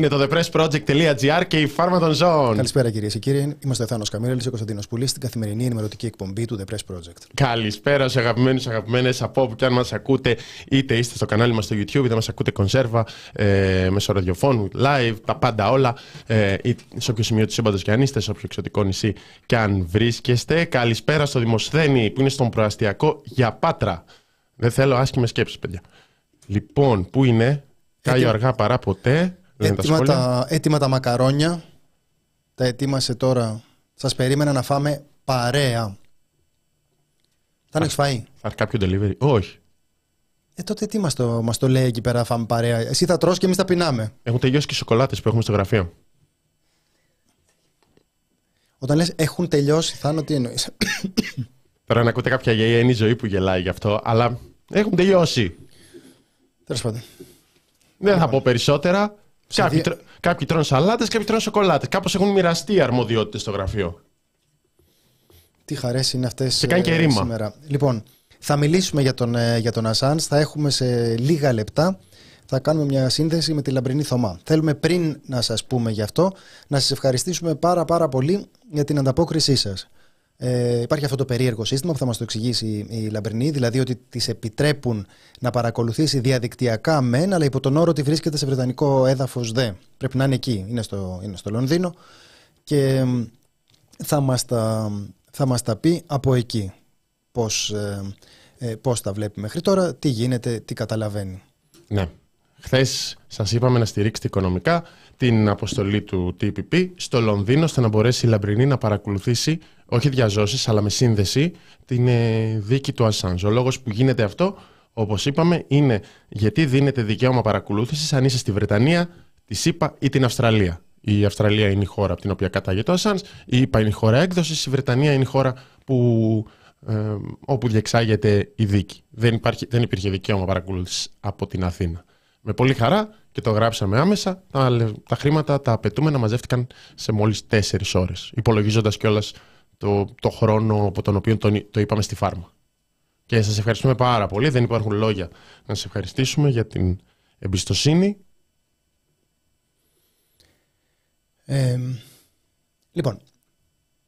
Είναι το thepressproject.gr και η φάρμα των ζώων. Καλησπέρα κυρίες και κύριοι. Είμαστε ο Θάνος Καμίρελη και Κωνσταντίνος Πουλής στην καθημερινή ενημερωτική εκπομπή του The Press Project. Καλησπέρα σε αγαπημένους, αγαπημένες από όπου και αν μας ακούτε, είτε είστε στο κανάλι μας στο YouTube, είτε μας ακούτε κονσέρβα, ε, μέσω ραδιοφώνου, live, τα πάντα όλα. Ε, σε όποιο σημείο του σύμπαντος και αν είστε, σε όποιο εξωτικό νησί και αν βρίσκεστε. Καλησπέρα στο Δημοσθένη που είναι στον προαστιακό για Πάτρα. Δεν θέλω άσχημες σκέψεις, παιδιά. Λοιπόν, πού είναι, Κάγιο αργά παρά ποτέ. Έτοιμα τα, έτοιμα τα μακαρόνια. Τα ετοίμασε τώρα. Σας περίμενα να φάμε παρέα. Θα έχει φάει. Θα έρθει κάποιο delivery. Όχι. Ε, τότε τι μας το, μας το λέει εκεί πέρα φάμε παρέα. Εσύ θα τρως και εμείς θα πεινάμε. Έχουν τελειώσει και οι σοκολάτες που έχουμε στο γραφείο. Όταν λες έχουν τελειώσει, θα τι εννοείς. Τώρα να ακούτε κάποια γεια είναι η ζωή που γελάει γι' αυτό, αλλά έχουν τελειώσει. Τέλος πάντων. Δεν θα πω περισσότερα. Κάποιοι, δι... κάποιοι τρώνε σαλάτες, κάποιοι τρώνε σοκολάτες. Κάπως έχουν μοιραστεί οι αρμοδιότητες στο γραφείο. Τι χαρές είναι αυτές και κάνει και ε, ρήμα. σήμερα. Λοιπόν, θα μιλήσουμε για τον, ε, για τον Ασάν. Θα έχουμε σε λίγα λεπτά. Θα κάνουμε μια σύνδεση με τη Λαμπρινή Θωμά. Θέλουμε πριν να σας πούμε γι' αυτό, να σας ευχαριστήσουμε πάρα πάρα πολύ για την ανταπόκρισή σας. Ε, υπάρχει αυτό το περίεργο σύστημα που θα μας το εξηγήσει η Λαμπρινή, δηλαδή ότι τις επιτρέπουν να παρακολουθήσει διαδικτυακά μεν, αλλά υπό τον όρο ότι βρίσκεται σε βρετανικό έδαφος δε. Πρέπει να είναι εκεί, είναι στο, είναι στο Λονδίνο και θα μας τα, θα μας τα πει από εκεί πώς, ε, ε, πώς τα βλέπει μέχρι τώρα, τι γίνεται, τι καταλαβαίνει. Ναι. Χθες σας είπαμε να στηρίξετε οικονομικά την αποστολή του TPP στο Λονδίνο, ώστε να μπορέσει η Λαμπρινή να παρακολουθήσει, όχι διαζώσεις, αλλά με σύνδεση, την ε, δίκη του Ασάνζ. Ο λόγος που γίνεται αυτό, όπως είπαμε, είναι γιατί δίνεται δικαίωμα παρακολούθησης αν είσαι στη Βρετανία, τη ΣΥΠΑ ή την Αυστραλία. Η Αυστραλία είναι η χώρα από την οποία κατάγεται ο Ασάνζ, η ΙΠΑ είναι η χώρα έκδοσης, η Βρετανία είναι η χώρα που, ε, όπου διεξάγεται η δίκη. Δεν, υπάρχει, δεν υπήρχε δικαίωμα παρακολούθησης από την Αθήνα. Με πολύ χαρά και το γράψαμε άμεσα. Τα, τα χρήματα, τα απαιτούμενα μαζεύτηκαν σε μόλις 4 ώρες. Υπολογίζοντας κιόλας το, το χρόνο από τον οποίο το, το είπαμε στη φάρμα. Και σας ευχαριστούμε πάρα πολύ. Δεν υπάρχουν λόγια να σας ευχαριστήσουμε για την εμπιστοσύνη. Ε, λοιπόν,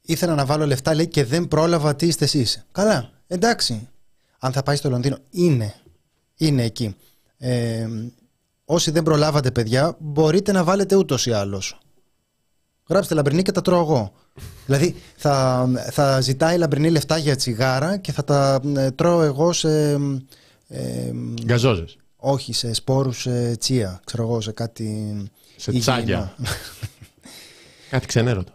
ήθελα να βάλω λεφτά λέει και δεν πρόλαβα τι είστε εσείς. Καλά, εντάξει. Αν θα πάει στο Λονδίνο, είναι. Είναι εκεί. Ε, όσοι δεν προλάβατε παιδιά, μπορείτε να βάλετε ούτως ή άλλως. Γράψτε λαμπρινή και τα τρώω εγώ. δηλαδή θα, θα ζητάει λαμπρινή λεφτά για τσιγάρα και θα τα ε, τρώω εγώ σε. Ε, Γκαζόζες. Όχι, σε σπόρους ε, τσία. Ξέρω εγώ, σε κάτι. Σε τσάγια. κάτι ξενέρωτο.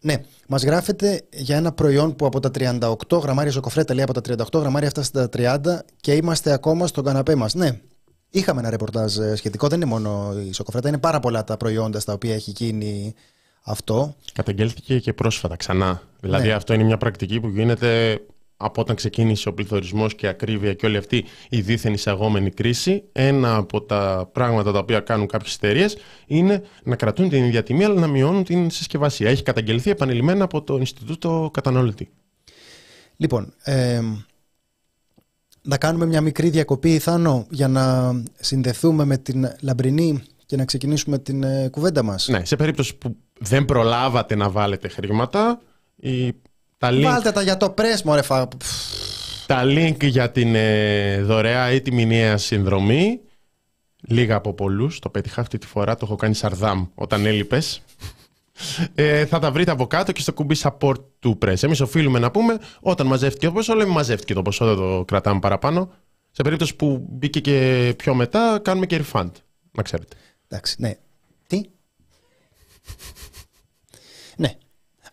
ναι, μας γράφετε για ένα προϊόν που από τα 38 γραμμάρια σοκοφρέτα λέει από τα 38 γραμμάρια αυτά στα 30 και είμαστε ακόμα στον καναπέ μας. Ναι, Είχαμε ένα ρεπορτάζ ε, σχετικό. Δεν είναι μόνο η σοκοφρέτα, είναι πάρα πολλά τα προϊόντα στα οποία έχει γίνει αυτό. Καταγγέλθηκε και πρόσφατα ξανά. Δηλαδή, ναι. αυτό είναι μια πρακτική που γίνεται από όταν ξεκίνησε ο πληθωρισμός και η ακρίβεια και όλη αυτή η δίθεν εισαγόμενη κρίση, ένα από τα πράγματα τα οποία κάνουν κάποιες εταιρείες είναι να κρατούν την ίδια τιμή αλλά να μειώνουν την συσκευασία. Έχει καταγγελθεί επανειλημμένα από το Ινστιτούτο Καταναλωτή. Λοιπόν, ε, να κάνουμε μια μικρή διακοπή, Θάνο, για να συνδεθούμε με την Λαμπρινή και να ξεκινήσουμε την ε, κουβέντα μας. Ναι, σε περίπτωση που δεν προλάβατε να βάλετε χρήματα, η, τα link... Βάλτε τα για το press, μωρέ φα... Τα link για την ε, δωρεά ή τη μηνιαία συνδρομή, λίγα από πολλούς, το πέτυχα αυτή τη φορά, το έχω κάνει σαρδάμ όταν έλειπες. Ε, θα τα βρείτε από κάτω και στο κουμπί support του press. Εμείς οφείλουμε να πούμε όταν μαζεύτηκε το ποσό, λέμε μαζεύτηκε το ποσό, δεν το κρατάμε παραπάνω. Σε περίπτωση που μπήκε και πιο μετά, κάνουμε και refund. Να ξέρετε. Εντάξει, ναι. Τι; ναι.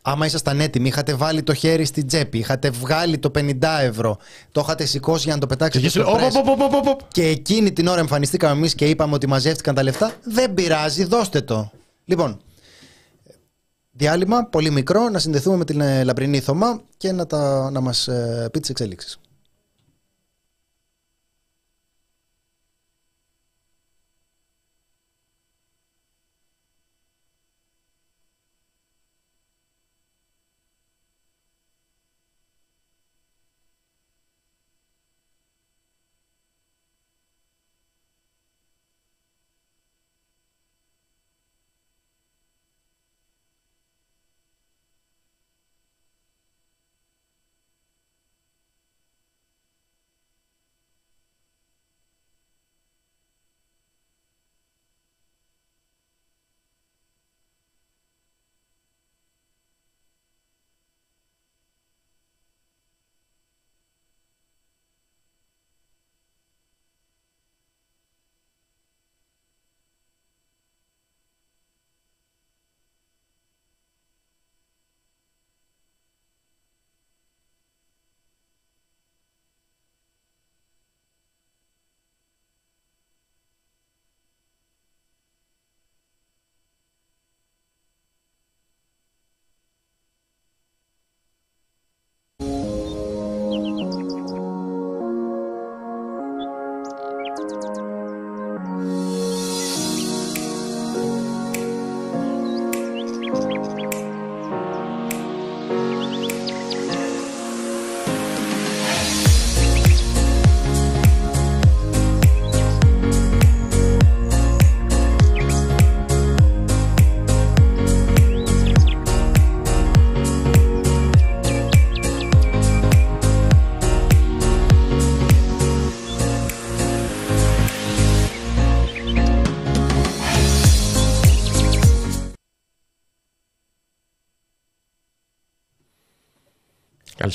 Άμα ήσασταν έτοιμοι, είχατε βάλει το χέρι στην τσέπη, είχατε βγάλει το 50 ευρώ, το είχατε σηκώσει για να το πετάξετε στο press, και εκείνη την ώρα εμφανιστήκαμε εμείς και είπαμε ότι μαζεύτηκαν τα λεφτά, δεν πειράζει, δώστε το. Λοιπόν, διάλειμμα, πολύ μικρό, να συνδεθούμε με την ε, Λαμπρινή Θωμά και να, τα, να μας ε, πει τις εξελίξεις.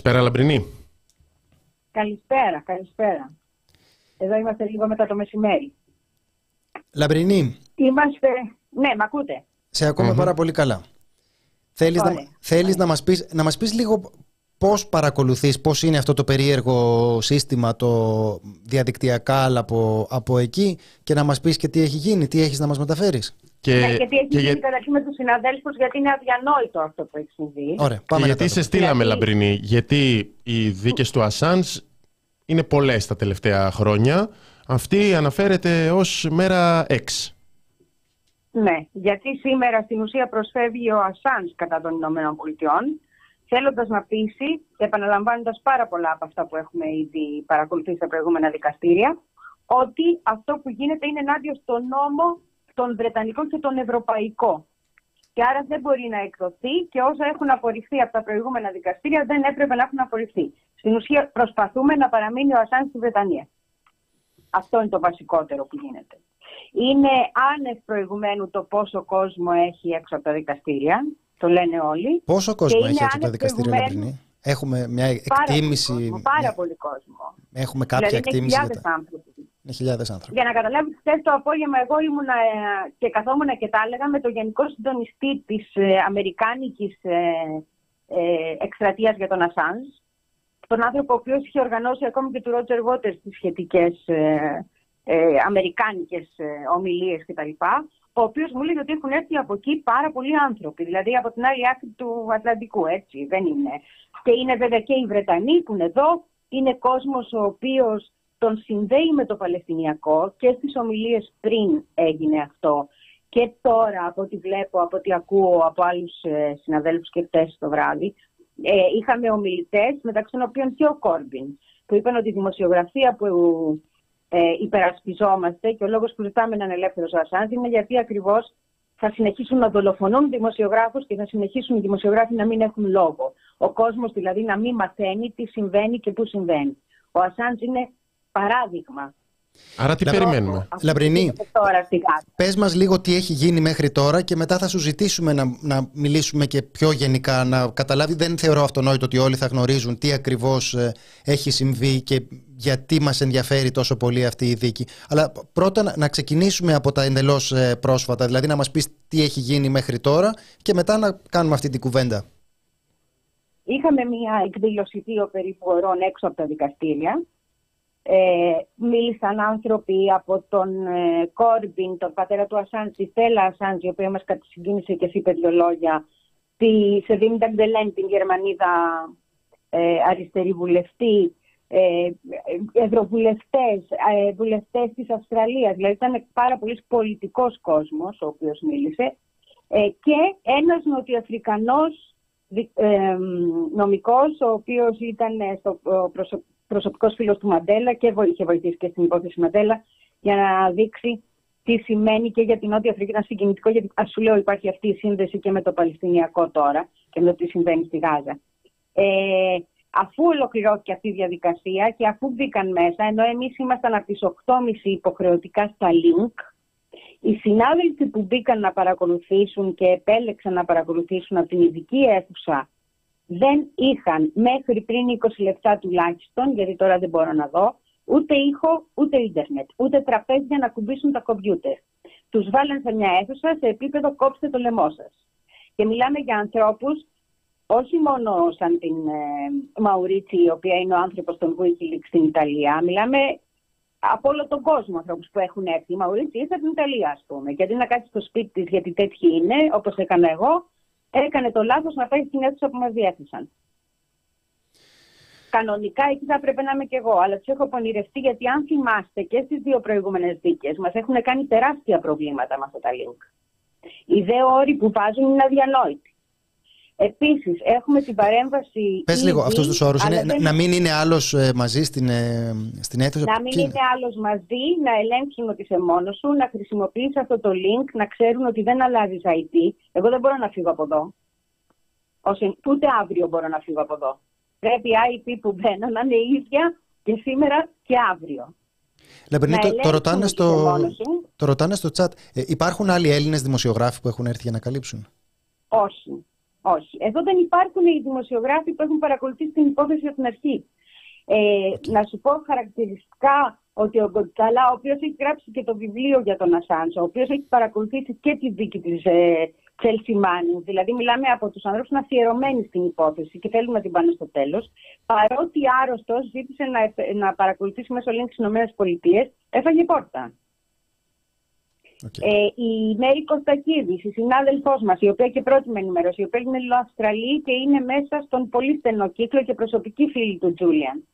Καλησπέρα, Λαμπρινή. Καλησπέρα, καλησπέρα. Εδώ είμαστε λίγο μετά το μεσημέρι. Λαμπρινή. Είμαστε... Ναι, με ακούτε; Σε ακουμε πάρα πολύ καλά. Θέλεις, να, θέλεις να, μας πεις, να μας πεις λίγο πώς παρακολουθείς, πώς είναι αυτό το περίεργο σύστημα το διαδικτυακά αλλά από, από εκεί και να μας πεις και τι έχει γίνει, τι έχεις να μας μεταφέρεις. Και, ναι, γιατί έχει και γίνει καταρχήν με τους συναδέλφους, γιατί είναι αδιανόητο αυτό που έχει συμβεί. Ωραία, πάμε και γιατί σε στείλαμε, γιατί... Λαμπρινή, γιατί οι δίκες του Ασάν είναι πολλές τα τελευταία χρόνια. Αυτή αναφέρεται ως μέρα 6. Ναι, γιατί σήμερα στην ουσία προσφεύγει ο Ασάν κατά των Ηνωμένων Πολιτειών, θέλοντας να πείσει, επαναλαμβάνοντας πάρα πολλά από αυτά που έχουμε ήδη παρακολουθήσει στα προηγούμενα δικαστήρια, ότι αυτό που γίνεται είναι ενάντια στον νόμο τον Βρετανικό και τον Ευρωπαϊκό. Και άρα δεν μπορεί να εκδοθεί και όσα έχουν απορριφθεί από τα προηγούμενα δικαστήρια δεν έπρεπε να έχουν απορριφθεί. Στην ουσία προσπαθούμε να παραμείνει ο Ασάνς στη Βρετανία. Αυτό είναι το βασικότερο που γίνεται. Είναι άνευ προηγουμένου το πόσο κόσμο έχει έξω από τα δικαστήρια. Το λένε όλοι. Πόσο κόσμο έχει έξω από τα δικαστήρια, Λαμπρινή. Έχουμε μια εκτίμηση. Πάρα, πολύ πάρα πολύ κόσμο. Έχουμε κάποια δηλαδή, εκτίμηση. Είναι χιλιάδες άνθρωποι. Είναι χιλιάδες άνθρωποι. Για να καταλάβεις, χθες το απόγευμα εγώ ήμουνα ε, και καθόμουν και τα έλεγα με τον Γενικό Συντονιστή της ε, Αμερικάνικης ε, ε, εκστρατείας για τον Ασάνζ. Τον άνθρωπο ο οποίος είχε οργανώσει ακόμη και του Ρότζερ Βότερ τις σχετικές ε, ε, αμερικάνικες ε, ομιλίες κτλ ο οποίος μου λέει ότι έχουν έρθει από εκεί πάρα πολλοί άνθρωποι, δηλαδή από την άλλη άκρη του Ατλαντικού, έτσι δεν είναι. Και είναι βέβαια και οι Βρετανοί που είναι εδώ, είναι κόσμος ο οποίος τον συνδέει με το Παλαιστινιακό και στις ομιλίες πριν έγινε αυτό και τώρα από ό,τι βλέπω, από ό,τι ακούω από άλλους ε, συναδέλφους και χτες το βράδυ, ε, είχαμε ομιλητές μεταξύ των οποίων και ο Κόρμπιν που είπαν ότι η δημοσιογραφία που ε, υπερασπιζόμαστε και ο λόγος που ζητάμε έναν ελεύθερος Ασάντ είναι γιατί ακριβώς θα συνεχίσουν να δολοφονούν δημοσιογράφους και θα συνεχίσουν οι δημοσιογράφοι να μην έχουν λόγο. Ο κόσμος δηλαδή να μην μαθαίνει τι συμβαίνει και πού συμβαίνει. Ο Ασάντ είναι παράδειγμα Άρα τι περιμένουμε; Λαμπρινή, πες μας λίγο τι έχει γίνει μέχρι τώρα και μετά θα σου ζητήσουμε να, να μιλήσουμε και πιο γενικά, να καταλάβει. Δεν θεωρώ αυτονόητο ότι όλοι θα γνωρίζουν τι ακριβώς ε, έχει συμβεί και γιατί μας ενδιαφέρει τόσο πολύ αυτή η δίκη. Αλλά πρώτα να ξεκινήσουμε από τα εντελώς ε, πρόσφατα, δηλαδή να μας πεις τι έχει γίνει μέχρι τώρα και μετά να κάνουμε αυτή την κουβέντα. Είχαμε μια εκδήλωση δύο περίπου ωρών έξω από τα δικαστήρια ε, μίλησαν άνθρωποι από τον ε, Κόρμπιν, τον πατέρα του Ασάντζ, τη Στέλλα Ασάντζ, η οποία μας κατησυγκίνησε και είπε δύο λόγια, τη Σεβίμ Νταγντελέν, την Γερμανίδα ε, αριστερή βουλευτή, ε, ευρωβουλευτές, ε, βουλευτές της Αυστραλίας. Δηλαδή ήταν πάρα πολύς πολιτικός κόσμος ο οποίος μίλησε ε, και ένας νοτιοαφρικανός ε, νομικός ο οποίος ήταν στο προσωπικό προσωπικός φίλος του Μαντέλα και είχε βοηθήσει και στην υπόθεση Μαντέλα για να δείξει τι σημαίνει και για την Νότια Αφρική. Ήταν συγκινητικό γιατί ας σου λέω υπάρχει αυτή η σύνδεση και με το Παλαιστινιακό τώρα και με το τι συμβαίνει στη Γάζα. Ε, αφού ολοκληρώθηκε αυτή η διαδικασία και αφού μπήκαν μέσα, ενώ εμείς ήμασταν από τις 8.30 υποχρεωτικά στα link, οι συνάδελφοι που μπήκαν να παρακολουθήσουν και επέλεξαν να παρακολουθήσουν από την ειδική αίθουσα δεν είχαν μέχρι πριν 20 λεπτά τουλάχιστον, γιατί τώρα δεν μπορώ να δω, ούτε ήχο, ούτε ίντερνετ, ούτε τραπέζια να κουμπίσουν τα κομπιούτερ. Τους βάλαν σε μια αίθουσα σε επίπεδο κόψτε το λαιμό σας. Και μιλάμε για ανθρώπους, όχι μόνο σαν την ε, Μαουρίτσι, η οποία είναι ο άνθρωπος των Wikileaks στην Ιταλία, μιλάμε από όλο τον κόσμο ανθρώπους που έχουν έρθει. Η Μαουρίτσι ήρθε από την Ιταλία, ας πούμε. Και αντί να κάτσει στο σπίτι της, γιατί τέτοιοι είναι, όπως έκανα εγώ, έκανε το λάθος να πάει στην αίθουσα που μας διέθεσαν. Κανονικά εκεί θα έπρεπε να είμαι και εγώ, αλλά τους έχω πονηρευτεί γιατί αν θυμάστε και στις δύο προηγούμενες δίκες μας έχουν κάνει τεράστια προβλήματα με αυτά τα link. Οι δε όροι που βάζουν είναι αδιανόητοι. Επίσης, έχουμε την παρέμβαση. Πες λίγο αυτούς τους όρους. Να μην είναι άλλος ε, μαζί στην, ε, στην αίθουσα; Να μην είναι άλλος μαζί, να ελέγξουν ότι είσαι μόνος σου, να χρησιμοποιήσει αυτό το link, να ξέρουν ότι δεν αλλάζεις IT. Εγώ δεν μπορώ να φύγω από εδώ. Όσο, ούτε αύριο μπορώ να φύγω από εδώ. Πρέπει IT που μπαίνω να είναι ίδια και σήμερα και αύριο. Λεμπερνή, το, το, ρωτάνε στο, το chat. Ε, υπάρχουν άλλοι Έλληνες δημοσιογράφοι που έχουν έρθει για να καλύψουν; Όχι. Όχι. Εδώ δεν υπάρχουν οι δημοσιογράφοι που έχουν παρακολουθήσει την υπόθεση από την αρχή. Ε, Να σου πω χαρακτηριστικά ότι ο Γκοτσάλα, ο οποίος έχει γράψει και το βιβλίο για τον Ασάνς, ο οποίος έχει παρακολουθήσει και τη δίκη της ε, δηλαδή μιλάμε από τους ανθρώπους αφιερωμένοι στην υπόθεση και θέλουν να την πάνε στο τέλος, παρότι άρρωστος ζήτησε να, να παρακολουθήσει μέσω link στις ΗΠΑ, έφαγε πόρτα. Okay. Ε, η Μέρη Κωστακίδη, η συνάδελφός μας, η οποία και πρώτη με ενημέρωσε, η οποία είναι Αυστραλή και είναι μέσα στον πολύ στενό κύκλο και προσωπική φίλη του Τζούλιαν.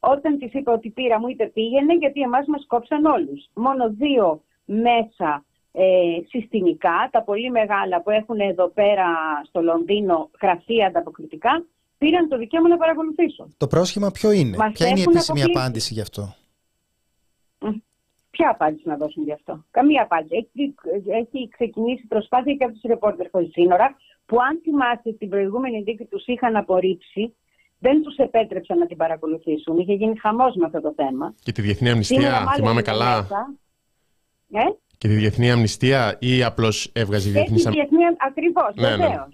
Όταν της είπα ότι πήρα μου, είπε πήγαινε, γιατί εμάς μας κόψαν όλους. Μόνο δύο μέσα ε, συστημικά, τα πολύ μεγάλα που έχουν εδώ πέρα στο Λονδίνο γραφεία ανταποκριτικά, πήραν το δικαίωμα να παρακολουθήσουν. Το πρόσχημα ποιο είναι, ποια είναι η επίσημη απάντηση γι' αυτό; Ποια απάντηση να δώσουν γι' αυτό; Καμία απάντηση. Έχει, έχει ξεκινήσει προσπάθεια και από τους ρεπόρτερ χωρίς σύνορα, που αν θυμάστε στην προηγούμενη δίκη τους είχαν απορρίψει, δεν τους επέτρεψαν να την παρακολουθήσουν. Είχε γίνει χαμός με αυτό το θέμα. Και τη Διεθνή Αμνηστία, θυμάμαι καλά. Ε; Και τη Διεθνή Αμνηστία ή απλώς έβγαζε η Διεθνής Αμνηστία. Ακριβώς, ναι, βεβαίω. Ναι.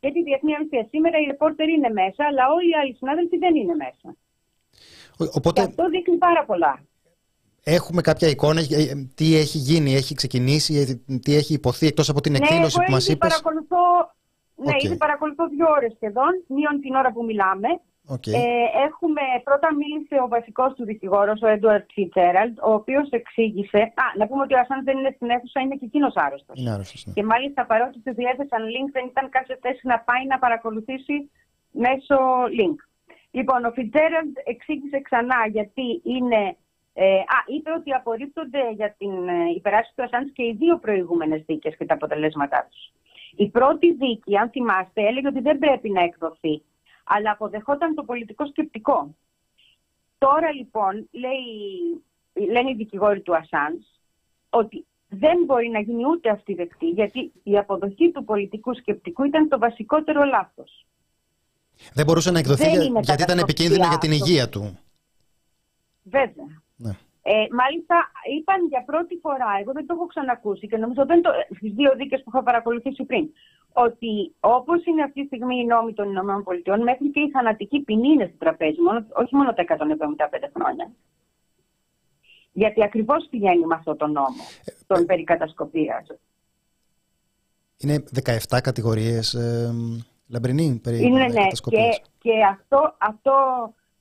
Και τη Διεθνή Αμνηστία. Σήμερα οι ρεπόρτερ είναι μέσα, αλλά όλοι οι άλλοι συνάδελφοι δεν είναι μέσα. Οπότε... Και αυτό δείχνει πάρα πολλά. Έχουμε κάποια εικόνα ε, τι έχει γίνει, έχει ξεκινήσει, ε, τι έχει υποθεί εκτός από την ναι, εκδήλωση που μας είπες. Παρακολουθώ, ναι, okay. ήδη παρακολουθώ δύο ώρες σχεδόν, μείον την ώρα που μιλάμε. Okay. Ε, έχουμε, πρώτα μίλησε ο βασικός του δικηγόρος, ο Έντουαρτ Φιτσέραλντ, ο οποίος εξήγησε, α, να πούμε ότι ο Ασάνς δεν είναι στην αίθουσα, είναι και εκείνος άρρωστος. Είναι άρρωστος ναι. Και μάλιστα παρότι του διέθεσαν link, δεν ήταν καν σε θέση να πάει να παρακολουθήσει μέσω link. Λοιπόν, ο Φιτσέραλντ εξήγησε ξανά γιατί είναι ε, α, είπε ότι απορρίπτονται για την ε, υπεράσπιση του Ασάντ και οι δύο προηγούμενες δίκες και τα αποτελέσματά τους. Η πρώτη δίκη, αν θυμάστε, έλεγε ότι δεν πρέπει να εκδοθεί, αλλά αποδεχόταν το πολιτικό σκεπτικό. Τώρα λοιπόν, λέει, λένε οι δικηγόροι του Ασάντ, ότι δεν μπορεί να γίνει ούτε αυτή δεκτή, γιατί η αποδοχή του πολιτικού σκεπτικού ήταν το βασικότερο λάθος. Δεν μπορούσε να εκδοθεί γιατί ήταν επικίνδυνο για την υγεία του. Βέβαια. Ναι. Ε, μάλιστα, είπαν για πρώτη φορά, εγώ δεν το έχω ξανακούσει και νομίζω δεν το, στις δύο δίκες που είχα παρακολουθήσει πριν, ότι όπως είναι αυτή τη στιγμή οι νόμοι των ΗΠΑ, μέχρι και η θανατική ποινή είναι στο τραπέζι, μόνο, όχι μόνο τα 175 χρόνια. Γιατί ακριβώς πηγαίνει με αυτό το νόμο, ε, τον ε, περί κατασκοπίας. Είναι 17 κατηγορίες, ε, Λαμπρινή, περί είναι, ναι, και, και αυτό, αυτό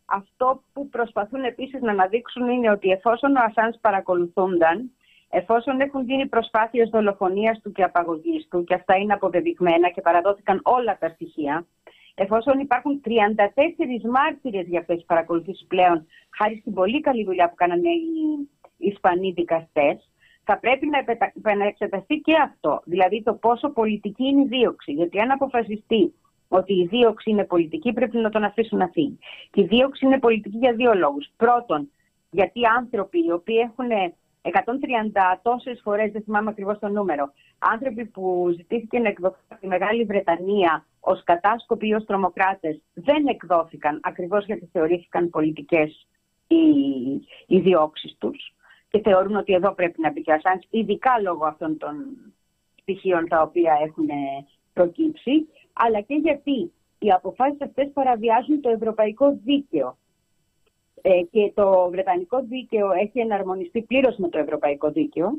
αυτό που προσπαθούν επίσης να αναδείξουν είναι ότι εφόσον ο Ασάνς παρακολουθούνταν, εφόσον έχουν γίνει προσπάθειες δολοφονίας του και απαγωγής του και αυτά είναι αποδεδειγμένα και παραδόθηκαν όλα τα στοιχεία, εφόσον υπάρχουν 34 μάρτυρες για αυτές τις παρακολουθήσεις πλέον, χάρη στην πολύ καλή δουλειά που κάνανε οι Ισπανοί δικαστές, θα πρέπει να εξεταστεί και αυτό. Δηλαδή το πόσο πολιτική είναι η δίωξη. Γιατί αν αποφασιστεί ότι η δίωξη είναι πολιτική, πρέπει να τον αφήσουν να φύγει. Και η δίωξη είναι πολιτική για δύο λόγους. Πρώτον, γιατί άνθρωποι οι οποίοι έχουν 130 τόσες φορές, δεν θυμάμαι ακριβώς το νούμερο, άνθρωποι που ζητήθηκε να εκδοθούν από τη Μεγάλη Βρετανία ως κατάσκοποι ή ως τρομοκράτες, δεν εκδόθηκαν ακριβώς γιατί θεωρήθηκαν πολιτικές οι, οι διώξεις τους και θεωρούν ότι εδώ πρέπει να μπει και ειδικά λόγω αυτών των στοιχείων τα οποία έχουν προκύψει αλλά και γιατί; Οι αποφάσεις αυτές παραβιάζουν το ευρωπαϊκό δίκαιο. Ε, και το βρετανικό δίκαιο έχει εναρμονιστεί πλήρως με το ευρωπαϊκό δίκαιο.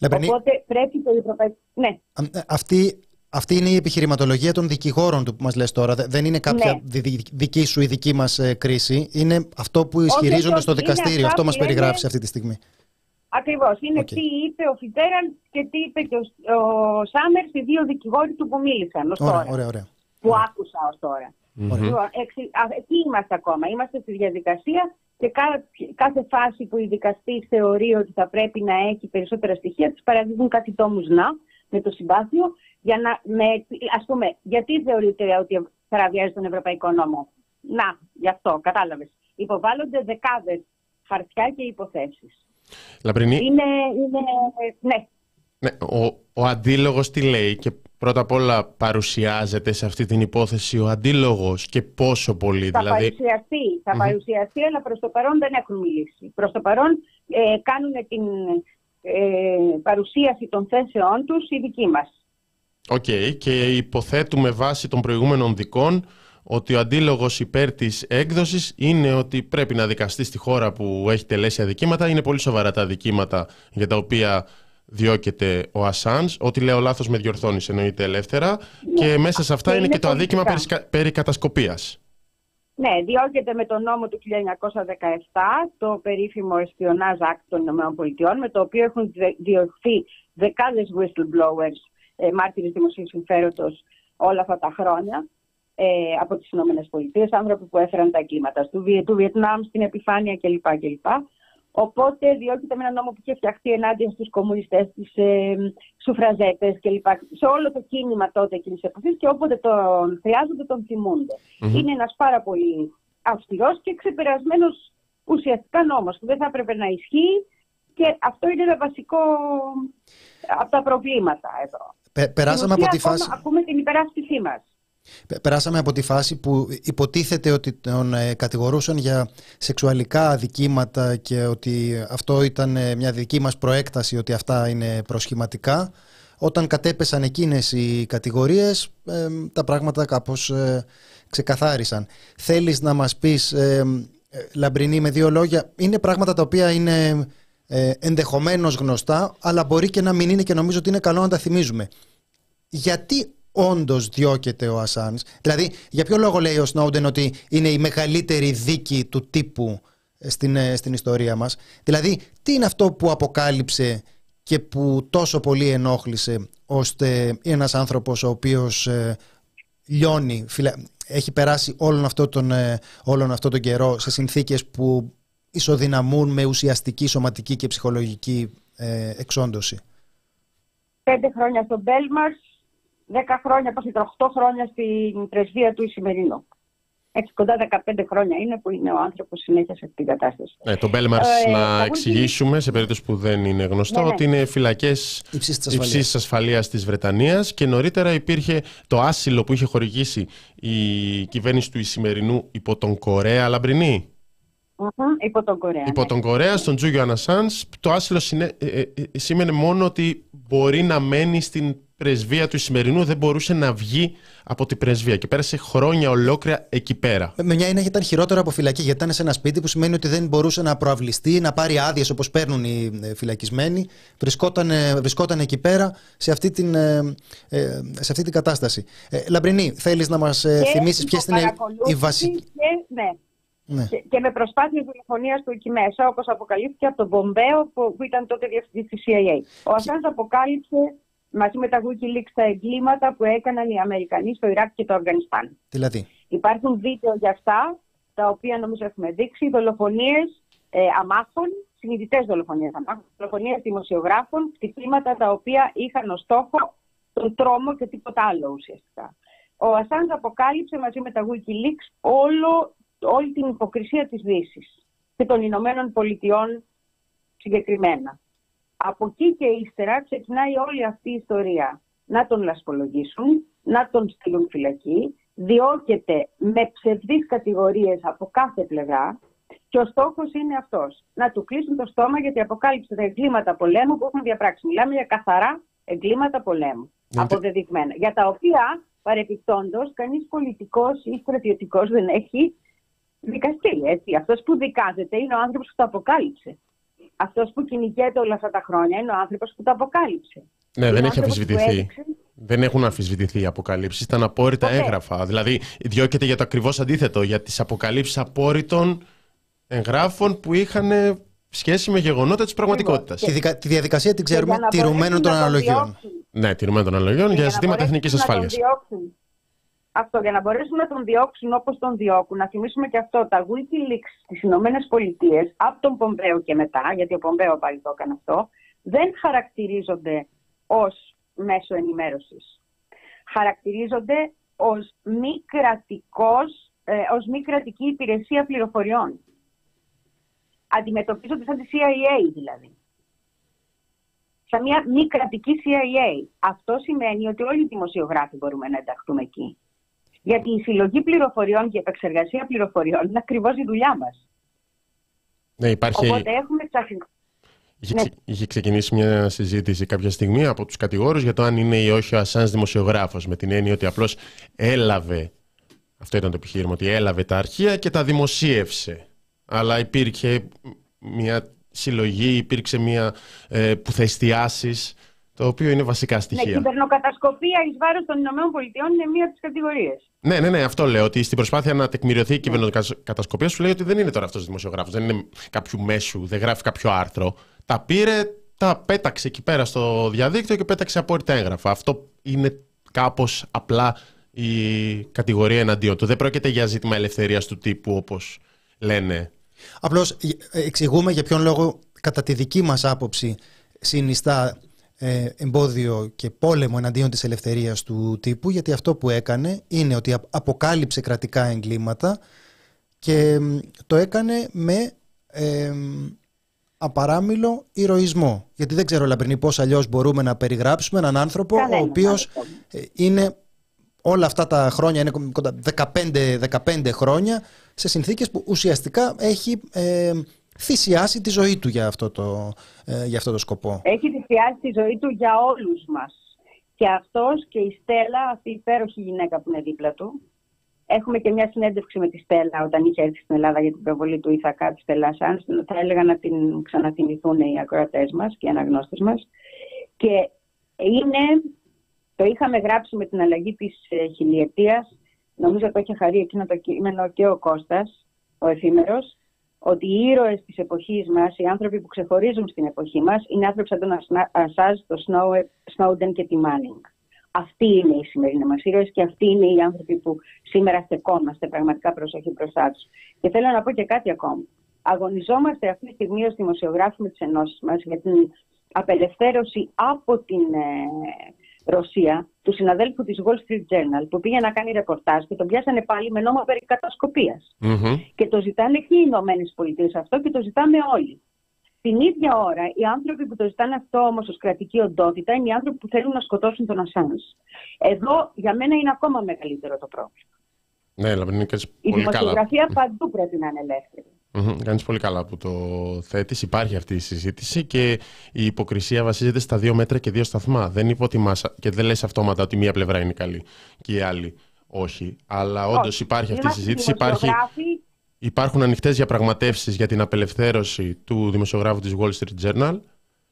Οπότε πρέπει το ευρωπαϊκό... Ναι. Ε, αυτή, αυτή είναι η επιχειρηματολογία των δικηγόρων του που μας λες τώρα. Δεν είναι κάποια ναι. δική σου ή δική μας ε, κρίση. Είναι αυτό που ισχυρίζονται στο δικαστήριο. Αυτό μας περιγράφεις αυτή τη στιγμή. Ακριβώς. Είναι okay. τι είπε ο Φιτέραν και τι είπε και ο, ο Σάμερ, οι δύο δικηγόροι του που μίλησαν ως τώρα. Ωραία, ωραία. Που άκουσα ως τώρα. Λοιπόν, εκεί είμαστε ακόμα. Είμαστε στη διαδικασία και κάθε φάση που η δικαστή θεωρεί ότι θα πρέπει να έχει περισσότερα στοιχεία, της παραδίδουν κάτι τόμους να με το συμπάθειο για να. Με, ας πούμε, γιατί θεωρείτε ότι παραβιάζει τον Ευρωπαϊκό νόμο; Να, γι' αυτό, κατάλαβες. Υποβάλλονται δεκάδες χαρτιά και υποθέσεις. Λαμπρινή. Είναι, είναι, ναι. ναι ο, ο αντίλογος τι λέει και πρώτα απ' όλα παρουσιάζεται σε αυτή την υπόθεση ο αντίλογος και πόσο πολύ θα δηλαδή. Παρουσιαστεί, θα παρουσιαστεί, αλλά προς το παρόν δεν έχουν μιλήσει. Προς το παρόν ε, κάνουν την ε, παρουσίαση των θέσεών τους οι δικοί μας. Οκ. Και υποθέτουμε βάσει των προηγούμενων δικών ότι ο αντίλογος υπέρ της έκδοσης είναι ότι πρέπει να δικαστεί στη χώρα που έχει τελέσει αδικήματα. Είναι πολύ σοβαρά τα αδικήματα για τα οποία διώκεται ο Ασάνζ. Ό,τι λέω λάθος με διορθώνεις εννοείται ελεύθερα. Ναι. Και μέσα σε αυτά είναι, είναι και το αδίκημα περί, πολιτικά. περί κατασκοπίας. Ναι, διώκεται με τον νόμο του 1917, το περίφημο Espionage Act των ΗΠΑ, με το οποίο έχουν δι- διωχθεί δεκάδες whistleblowers, ε, μάρτυρες δημοσίου συμφέροντος όλα αυτά τα χρόνια ε, από τις ΗΠΑ, άνθρωποι που έφεραν τα εγκλήματα του, Βιε- του Βιετνάμ στην επιφάνεια κλπ. κλπ. Οπότε διώκεται με ένα νόμο που είχε φτιαχτεί ενάντια στους κομμουνιστές, τις ε, σουφραζέτες κλπ. Σε όλο το κίνημα τότε εκείνης της εποχής και όποτε τον χρειάζονται τον θυμούνται. Μμμ. Είναι ένας πάρα πολύ αυστηρός και ξεπερασμένος ουσιαστικά νόμος που δεν θα έπρεπε να ισχύει και αυτό είναι ένα βασικό από τα προβλήματα εδώ. Πε- περάσαμε Στην από τη ουσία, φάση... ακόμα Ακούμε την υπεράσπισή μας. Πε- Περάσαμε από τη φάση που υποτίθεται ότι τον ε, κατηγορούσαν για σεξουαλικά αδικήματα και ότι αυτό ήταν ε, μια δική μας προέκταση ότι αυτά είναι προσχηματικά. Όταν κατέπεσαν εκείνες οι κατηγορίες ε, τα πράγματα κάπως ε, ξεκαθάρισαν. Θέλεις να μας πεις, ε, ε, Λαμπρινή με δύο λόγια, είναι πράγματα τα οποία είναι ε, ενδεχομένως γνωστά αλλά μπορεί και να μην είναι και νομίζω ότι είναι καλό να τα θυμίζουμε γιατί όντως διώκεται ο Ασάνς. Δηλαδή, για ποιο λόγο λέει ο Σνόντεν ότι είναι η μεγαλύτερη δίκη του τύπου ε, στην, ε, στην ιστορία μας; Δηλαδή, τι είναι αυτό που αποκάλυψε και που τόσο πολύ ενόχλησε ώστε ένας άνθρωπος ο οποίος ε, λιώνει, φυλα- έχει περάσει όλον αυτό, τον, ε, όλον αυτό τον καιρό σε συνθήκες που ισοδυναμούν με ουσιαστική σωματική και ψυχολογική ε, εξόντωση; Πέντε χρόνια στο Μπέλμαρς, δέκα χρόνια, πώς ήταν, 8 χρόνια στην πρεσβεία του Ισημερινού. Έτσι, κοντά 15 χρόνια είναι που είναι ο άνθρωπος συνέχεια σε αυτήν την κατάσταση. Ναι, το Μπέλμαρς Ε, να θα εξηγήσουμε, σε περίπτωση που δεν είναι γνωστό, Ναι, ναι. ότι είναι φυλακές Υψής της ασφαλείας. υψής ασφαλείας της Βρετανίας και νωρίτερα υπήρχε το άσυλο που είχε χορηγήσει η κυβέρνηση του Ισημερινού υπό τον Κορέα Λαμπρινή. Μμμ, Υπό τον Κορέα. Υπό ναι. τον Κορέα, στον Τζούγιο Ανασάνς, το άσυλο συνέ- ε, ε, ε, σήμαινε μόνο ότι μπορεί να μένει στην πρεσβεία του Ισημερινού, δεν μπορούσε να βγει από την πρεσβεία και πέρασε χρόνια ολόκληρα εκεί πέρα. Με μια έννοια ήταν χειρότερο από φυλακή, γιατί ήταν σε ένα σπίτι που σημαίνει ότι δεν μπορούσε να προαυλιστεί, να πάρει άδειες όπως παίρνουν οι ε, φυλακισμένοι. Βρισκόταν, ε, βρισκόταν εκεί πέρα σε αυτή την, ε, ε, σε αυτή την κατάσταση. Ε, Λαμπρινή, θέλεις να μας ε, Και θυμίσεις ποιες είναι οι υποπαρακολούθηση βασικοί. Και, ναι, Ναι. και, και με προσπάθειες δολοφονίας του εκεί μέσα, όπως αποκαλύφθηκε από τον Μπομπέο που, που ήταν τότε διευθυντής της CIA. Ο Ασάνς αποκάλυψε μαζί με τα Wikileaks τα εγκλήματα που έκαναν οι Αμερικανοί στο Ιράκ και το Αφγανιστάν. Δηλαδή, Υπάρχουν βίντεο για αυτά, τα οποία νομίζω έχουμε δείξει, δολοφονίες ε, αμάχων, συνειδητές δολοφονίες αμάχων, δολοφονίες δημοσιογράφων, χτυπήματα τα οποία είχαν ως στόχο τον τρόμο και τίποτα άλλο ουσιαστικά. Ο Ασάνς αποκάλυψε μαζί με τα Wikileaks όλο, όλη την υποκρισία της Δύσης και των Ηνωμένων Πολιτειών συγκεκριμένα. Από εκεί και ύστερα ξεκινάει όλη αυτή η ιστορία. Να τον λασπολογήσουν, να τον στείλουν φυλακή, διώκεται με ψευδείς κατηγορίες από κάθε πλευρά και ο στόχος είναι αυτός. Να του κλείσουν το στόμα γιατί αποκάλυψε τα εγκλήματα πολέμου που έχουν διαπράξει. Μιλάμε για καθαρά εγκλήματα πολέμου. Ναι, Αποδεδειγμένα. Για τα οποία παρεπιπτόντως κανείς πολιτικός ή στρατιωτικός δεν έχει δικαστεί. Έτσι. Αυτός που δικάζεται είναι ο άνθρωπος που το αποκάλυψε. Αυτός που κυνηγέται όλα αυτά τα χρόνια είναι ο άνθρωπος που το αποκάλυψε. Ναι, Είναι δεν ο έχει άνθρωπος που αμφισβητηθεί. έδειξε- Δεν έχουν αμφισβητηθεί οι αποκαλύψεις. Ήταν απόρριτα Ποτέ. έγγραφα. Δηλαδή, διώκεται για το ακριβώς αντίθετο, για τις αποκαλύψεις απόρριτων εγγράφων που είχαν σχέση με γεγονότα της πραγματικότητας. τη, δικα- τη διαδικασία την Και για ξέρουμε να τηρουμένων μπορέσουν των να τον αναλογιών. διώξουν. Ναι, τηρουμένων των αναλογιών Και για να ζητήματα μπορέσουν εθνικής να ασφάλειας. Τον διώξουν. Αυτό, για να μπορέσουν να τον διώξουν όπως τον διώκουν, να θυμίσουμε και αυτό, τα Wikileaks στις Ηνωμένες Πολιτείες, από τον Πομπέο και μετά, γιατί ο Πομπέο πάλι το έκανε αυτό, δεν χαρακτηρίζονται ως μέσο ενημέρωσης. Χαρακτηρίζονται ως μη, κρατικός, ε, ως μη κρατική υπηρεσία πληροφοριών. Αντιμετωπίζονται σαν τη CIA δηλαδή σαν μια μη κρατική CIA. Αυτό σημαίνει ότι όλοι οι δημοσιογράφοι μπορούμε να ενταχθούμε εκεί. Γιατί η συλλογή πληροφοριών και η επεξεργασία πληροφοριών είναι ακριβώς η δουλειά μας. Ναι, υπάρχει, Οπότε έχουμε ξαφνικά. Είχε, ναι. είχε ξεκινήσει μια συζήτηση κάποια στιγμή από τους κατηγόρους για το αν είναι ή όχι ο Ασάνς δημοσιογράφος με την έννοια ότι απλώς έλαβε αυτό ήταν το επιχείρημα, ότι έλαβε τα αρχεία και τα δημοσίευσε. Αλλά υπήρχε μια συλλογή, υπήρξε μια ε, που θα εστιάσεις, το οποίο είναι βασικά στοιχεία. Ναι, κυβερνοκατασκοπία εις βάρος των ΗΠΑ είναι μία από τις κατηγορίες. Ναι, ναι, ναι, αυτό λέω. Ότι στην προσπάθεια να τεκμηριωθεί η κυβερνοκατασκοπία σου λέει ότι δεν είναι τώρα αυτός δημοσιογράφος, δεν είναι κάποιου μέσου, δεν γράφει κάποιο άρθρο. Τα πήρε, τα πέταξε εκεί πέρα στο διαδίκτυο και πέταξε απόρριτα έγγραφα. Αυτό είναι κάπως απλά η κατηγορία εναντίον του. Δεν πρόκειται για ζήτημα ελευθερίας του τύπου όπως λένε. Απλώς ε, εξηγούμε για ποιον λόγο, κατά τη δική μας άποψη, συνιστά ε, εμπόδιο και πόλεμο εναντίον της ελευθερίας του τύπου γιατί αυτό που έκανε είναι ότι αποκάλυψε κρατικά εγκλήματα και το έκανε με ε, απαράμιλο ηρωισμό. Γιατί δεν ξέρω, Λαμπρινή, πώς αλλιώς μπορούμε να περιγράψουμε έναν άνθρωπο ο οποίος ε, είναι όλα αυτά τα χρόνια, είναι 15, 15 χρόνια, σε συνθήκες που ουσιαστικά έχει ε, θυσιάσει τη ζωή του για αυτό, το, ε, για αυτό το σκοπό. Έχει θυσιάσει τη ζωή του για όλους μας. Και αυτός και η Στέλλα, αυτή η υπέροχη γυναίκα που είναι δίπλα του, Έχουμε και μια συνέντευξη με τη Στέλλα όταν είχε έρθει στην Ελλάδα για την προβολή του Ιθακά τη Στέλλα Σάνς. Θα έλεγα να την ξαναθυμηθούν οι ακροατές μας και οι αναγνώστες μας. Και είναι το είχαμε γράψει με την αλλαγή της ε, χιλιετίας. Νομίζω το είχε χαρεί εκείνο το κείμενο και ο Κώστας, ο εφήμερος, ότι οι ήρωες της εποχής μας, οι άνθρωποι που ξεχωρίζουν στην εποχή μας, είναι άνθρωποι σαν τον Ασάζ, τον Σνόντεν και τη Μάνινγκ. Αυτοί είναι οι σημερινοί μας ήρωες και αυτοί είναι οι άνθρωποι που σήμερα στεκόμαστε πραγματικά προσοχή μπροστά τους. Και θέλω να πω και κάτι ακόμα. Αγωνιζόμαστε αυτή τη στιγμή ως δημοσιογράφοι με τις ενώσεις μας για την απελευθέρωση από την ε, Ρωσία, του συναδέλφου της Wall Street Journal, που πήγε να κάνει ρεπορτάζ και τον πιάσανε πάλι με νόμο περί Και το ζητάνε και οι Ηνωμένες Πολιτείες αυτό και το ζητάμε όλοι. Την ίδια ώρα, οι άνθρωποι που το ζητάνε αυτό όμως ως κρατική οντότητα είναι οι άνθρωποι που θέλουν να σκοτώσουν τον Ασάνζ. Εδώ για μένα είναι ακόμα μεγαλύτερο το πρόβλημα. Ναι, Λαμπρινίκες, Η δημοσιογραφία παντού πρέπει να είναι ελεύθερη. Mm-hmm. πολύ καλά που το θέτεις. Υπάρχει αυτή η συζήτηση και η υποκρισία βασίζεται στα δύο μέτρα και δύο σταθμά. Δεν υποτιμάς και δεν λες αυτόματα ότι μία πλευρά είναι καλή και η άλλη όχι. Αλλά όντως υπάρχει αυτή η συζήτηση. Υπάρχει, υπάρχουν ανοιχτές διαπραγματεύσεις για την απελευθέρωση του δημοσιογράφου της Wall Street Journal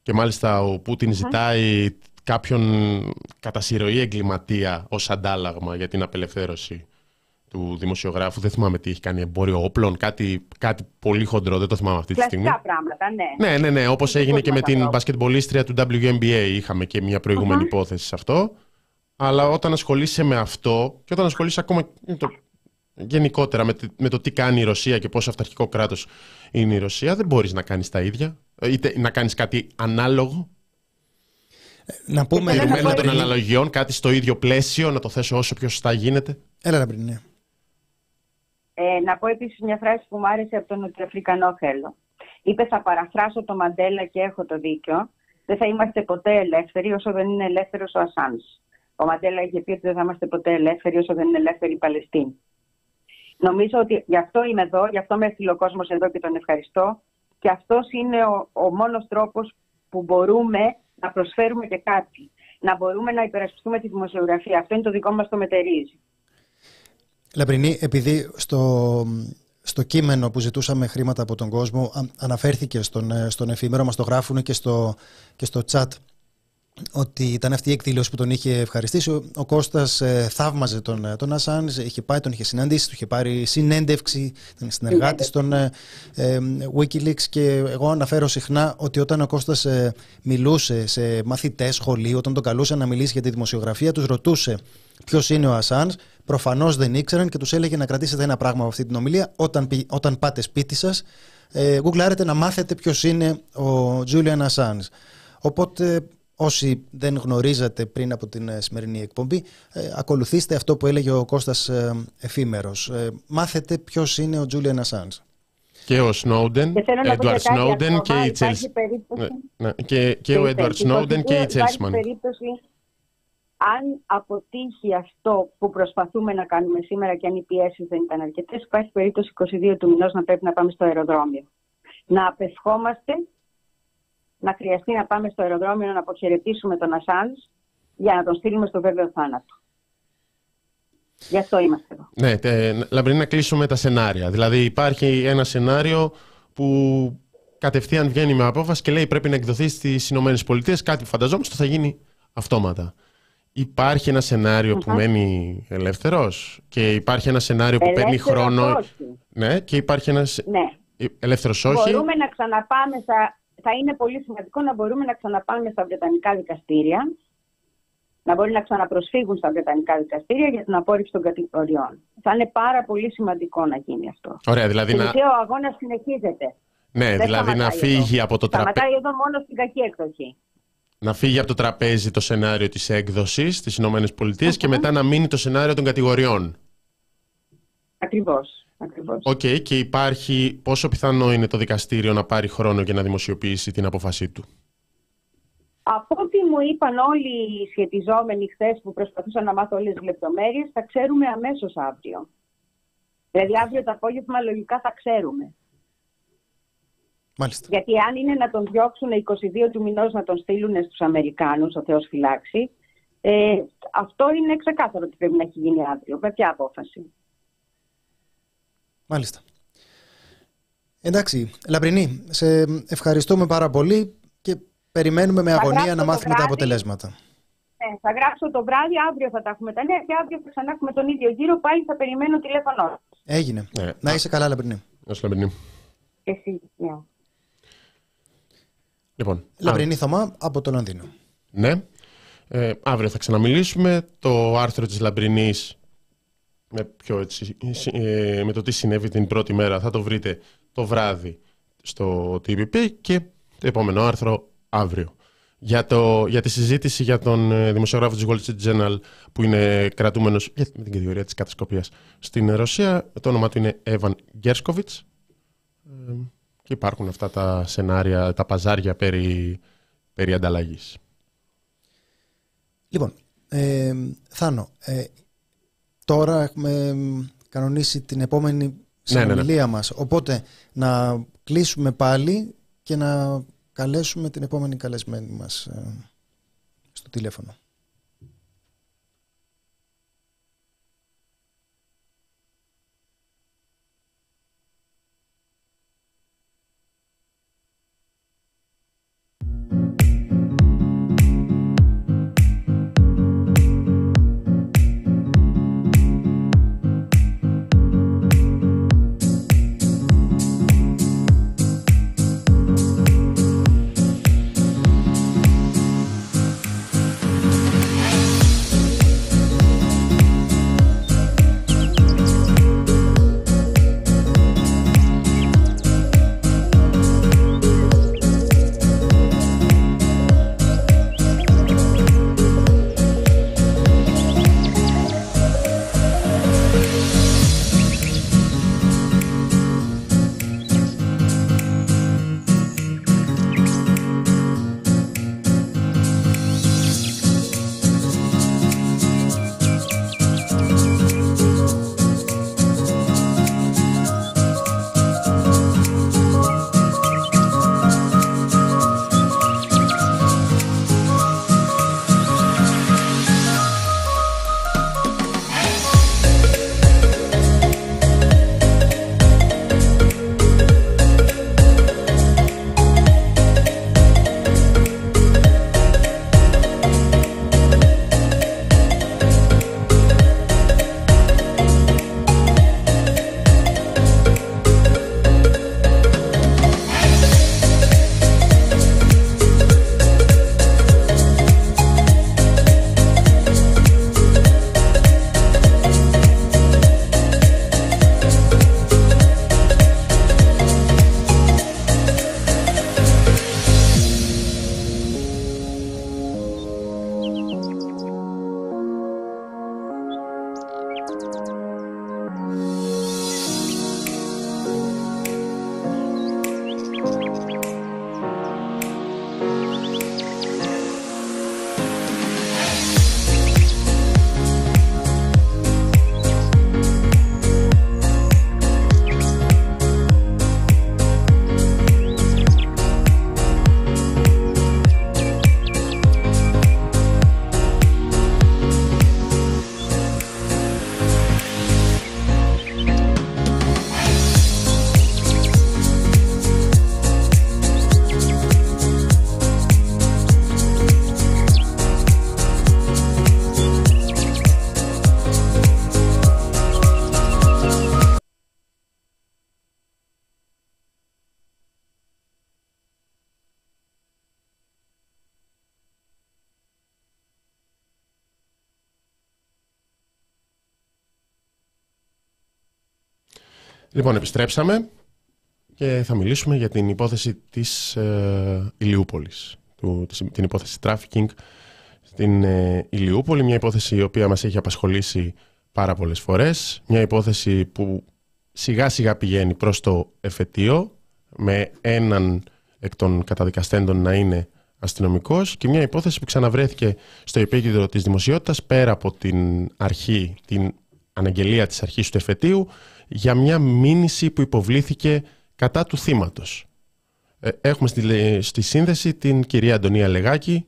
και μάλιστα ο Πούτιν ζητάει κάποιον κατά εγκληματία ως αντάλλαγμα για την απελευθέρωση του δημοσιογράφου. Δεν θυμάμαι τι έχει κάνει εμπόριο όπλων, κάτι, κάτι πολύ χοντρό, δεν το θυμάμαι αυτή τη στιγμή. πράγματα, ναι. Ναι, ναι, ναι. Όπως έγινε και με την μπασκετμπολίστρια του WNBA, είχαμε και μια προηγούμενη υπόθεση σε αυτό. Αλλά όταν ασχολείσαι με αυτό και όταν ασχολείσαι ακόμα το, γενικότερα με, με το τι κάνει η Ρωσία και πόσο αυταρχικό κράτος είναι η Ρωσία, δεν μπορείς να κάνεις τα ίδια. Είτε να κάνεις κάτι ανάλογο. Να πούμε. Δεδομένα των αναλογιών, κάτι στο ίδιο πλαίσιο, να το θέσω όσο πιο σωστά γίνεται. Έλα, να πριν, ναι. Ε, να πω επίσης μια φράση που μου άρεσε από τον Νοτιοαφρικανό θέλω. Είπε θα παραφράσω το Μαντέλα και έχω το δίκιο. Δεν θα είμαστε ποτέ ελεύθεροι όσο δεν είναι ελεύθερος ο Ασάνς. Ο Μαντέλα είχε πει ότι δεν θα είμαστε ποτέ ελεύθεροι όσο δεν είναι ελεύθερη η Παλαιστίνη. Νομίζω ότι γι' αυτό είμαι εδώ, γι' αυτό με έφυγε ο κόσμος εδώ και τον ευχαριστώ. Και αυτός είναι ο, ο μόνος τρόπος που μπορούμε να προσφέρουμε και κάτι. Να μπορούμε να υπερασπιστούμε τη δημοσιογραφία. Αυτό είναι το δικό μας το μετερίζει. Λαμπρινή, επειδή στο, στο κείμενο που ζητούσαμε χρήματα από τον κόσμο αναφέρθηκε στον, ε, στον εφήμερο, μας το γράφουν και στο, και στο chat ότι ήταν αυτή η εκδήλωση που τον είχε ευχαριστήσει. Ο, ο Κώστας ε, θαύμαζε τον, ε, τον Ασάνς, είχε πάει, τον είχε συναντήσει, του είχε πάρει συνέντευξη, ήταν συνεργάτης των ε, Wikileaks και εγώ αναφέρω συχνά ότι όταν ο Κώστας μιλούσε σε μαθητές σχολείου, όταν τον καλούσε να μιλήσει για τη δημοσιογραφία, τους ρωτούσε ποιος είναι ο Ασάνς, προφανώς δεν ήξεραν και τους έλεγε να κρατήσετε ένα πράγμα από αυτή την ομιλία, όταν, όταν πάτε σπίτι σας, ε, να μάθετε ποιος είναι ο Julian Assange. Οπότε Όσοι δεν γνωρίζατε πριν από την ε, σημερινή εκπομπή, ε, ακολουθήστε αυτό που έλεγε ο Κώστας ε, Εφήμερος. Ε, μάθετε ποιος είναι ο Τζούλιαν Ασάνς. Και ο Σνόντεν, Έντουαρτ Σνόντεν και η Τσέλσι. Και, και ο Έντουαρτ Σνόντεν και η Τσέλσμαν. Αν αποτύχει αυτό που προσπαθούμε να κάνουμε σήμερα και αν οι πιέσεις δεν ήταν αρκετές, υπάρχει περίπτωση 22 του μηνός να πρέπει να πάμε στο αεροδρόμιο. Να απεσχόμαστε να χρειαστεί να πάμε στο αεροδρόμιο να αποχαιρετήσουμε τον Ασάνζ για να τον στείλουμε στο βέβαιο θάνατο. Γι' αυτό είμαστε εδώ. Ναι, τε, να κλείσουμε τα σενάρια. Δηλαδή υπάρχει ένα σενάριο που κατευθείαν βγαίνει με απόφαση και λέει πρέπει να εκδοθεί στις ΗΠΑ. Κάτι που φανταζόμαστε θα γίνει αυτόματα. Υπάρχει ένα που μένει ελεύθερος και υπάρχει ένα σενάριο που παίρνει χρόνο. Ναι, και υπάρχει ένας. Ναι. Ελεύθερος όχι. Μπορούμε να ξαναπάμε στα... Θα είναι πολύ σημαντικό να μπορούμε να ξαναπάμε στα Βρετανικά δικαστήρια να μπορεί να ξαναπροσφύγουν στα Βρετανικά δικαστήρια για την απόρριψη των κατηγοριών. Θα είναι πάρα πολύ σημαντικό να γίνει αυτό. Ωραία, δηλαδή να... ο αγώνας συνεχίζεται. Ναι, δηλαδή να φύγει εδώ. από το τραπέζι. Σταματάει εδώ μόνο στην κακή εκδοχή. Να φύγει από το τραπέζι το σενάριο της έκδοσης στις ΗΠΑ και μετά να μείνει το σενάριο των κατηγοριών. Ακριβώς. Ακριβώς. OK, okay, και υπάρχει πόσο πιθανό είναι το δικαστήριο να πάρει χρόνο για να δημοσιοποιήσει την απόφασή του; Από ό,τι μου είπαν όλοι οι σχετιζόμενοι χθες που προσπαθούσαν να μάθω όλες τις λεπτομέρειες, θα ξέρουμε αμέσως αύριο. Δηλαδή, αύριο το απόγευμα λογικά θα ξέρουμε. Μάλιστα. Γιατί αν είναι να τον διώξουν 22 του μηνός να τον στείλουν στους Αμερικάνους, ο Θεός φυλάξει, ε, αυτό είναι ξεκάθαρο ότι πρέπει να έχει γίνει αύριο. Με ποια απόφαση; Μάλιστα. Εντάξει, Λαμπρινή, σε ευχαριστούμε πάρα πολύ και Περιμένουμε με αγωνία να μάθουμε τα αποτελέσματα. Ναι, θα γράψω το βράδυ, αύριο θα τα έχουμε τα νέα και αύριο θα ξανά έχουμε τον ίδιο γύρο. Πάλι θα περιμένω τηλέφωνο. Έγινε. Ναι. Να είσαι καλά, Λαμπρινή. Να Λαμπρινή. Εσύ, ναι. Λοιπόν, Λαμπρινή Θωμά από το Λονδίνο. Ναι. Ε, αύριο θα ξαναμιλήσουμε. Το άρθρο της Λαμπρινής με, ε, με το τι συνέβη την πρώτη μέρα θα το βρείτε το βράδυ στο TPP και το επόμενο άρθρο αύριο. Για, το, για τη συζήτηση για τον ε, δημοσιογράφο της Wall Street Journal που είναι κρατούμενος με την κατηγορία της κατασκοπίας στην Ρωσία. Το όνομα του είναι Εύαν Γκέρσκοβιτς ε, και υπάρχουν αυτά τα σενάρια, τα παζάρια περί, περί ανταλλαγής. Λοιπόν, ε, Θάνο, ε, τώρα έχουμε κανονίσει την επόμενη συνομιλία ναι, ναι, ναι. μας, οπότε να κλείσουμε πάλι και να καλέσουμε την επόμενη καλεσμένη μας ε, στο τηλέφωνο. Λοιπόν, επιστρέψαμε και θα μιλήσουμε για την υπόθεση της ε, Ηλιούπολης, του, την υπόθεση trafficking στην ε, Ηλιούπολη, μια υπόθεση η οποία μας έχει απασχολήσει πάρα πολλές φορές, μια υπόθεση που σιγά σιγά πηγαίνει προς το εφετείο με έναν εκ των καταδικαστέντων να είναι αστυνομικός και μια υπόθεση που ξαναβρέθηκε στο επίκεντρο της δημοσιότητας πέρα από την αρχή, την αναγγελία της αρχής του εφετείου για μια μήνυση που υποβλήθηκε κατά του θύματος. Ε, έχουμε στη, στη σύνδεση την κυρία Αντωνία Λεγάκη,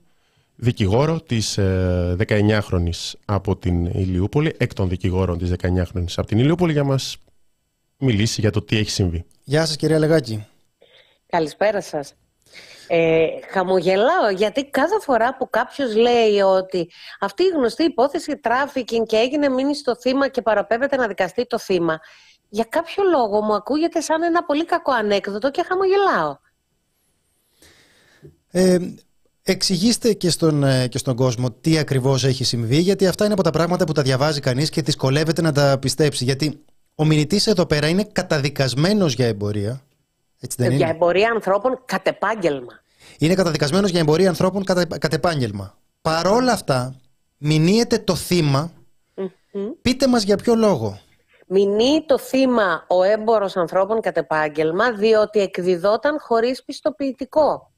δικηγόρο της 19χρονης ε, από την Ηλιούπολη, εκ των δικηγόρων της 19χρονης από την Ηλιούπολη για μας μιλήσει για το τι έχει συμβεί. Γεια σας κυρία Λεγάκη. Καλησπέρα σας. Ε, χαμογελάω γιατί κάθε φορά που κάποιος λέει ότι αυτή η γνωστή υπόθεση τράφικινγκ και έγινε μήνυση στο θύμα και παραπέμπεται να δικαστεί το θύμα για κάποιο λόγο μου ακούγεται σαν ένα πολύ κακό ανέκδοτο και χαμογελάω. Ε, εξηγήστε και στον, ε, και στον κόσμο τι ακριβώς έχει συμβεί γιατί αυτά είναι από τα πράγματα που τα διαβάζει κανείς και δυσκολεύεται να τα πιστέψει γιατί ο μηνυτής εδώ πέρα είναι καταδικασμένος για εμπορία έτσι δεν για εμπορία ανθρώπων κατ' επάγγελμα. Είναι καταδικασμένος για εμπορία ανθρώπων κατ, κατ επάγγελμα. Παρόλα αυτά, μηνύεται το θύμα. Πείτε μας για ποιο λόγο. Μηνύει το θύμα ο έμπορος ανθρώπων κατ' επάγγελμα διότι εκδιδόταν χωρίς πιστοποιητικό.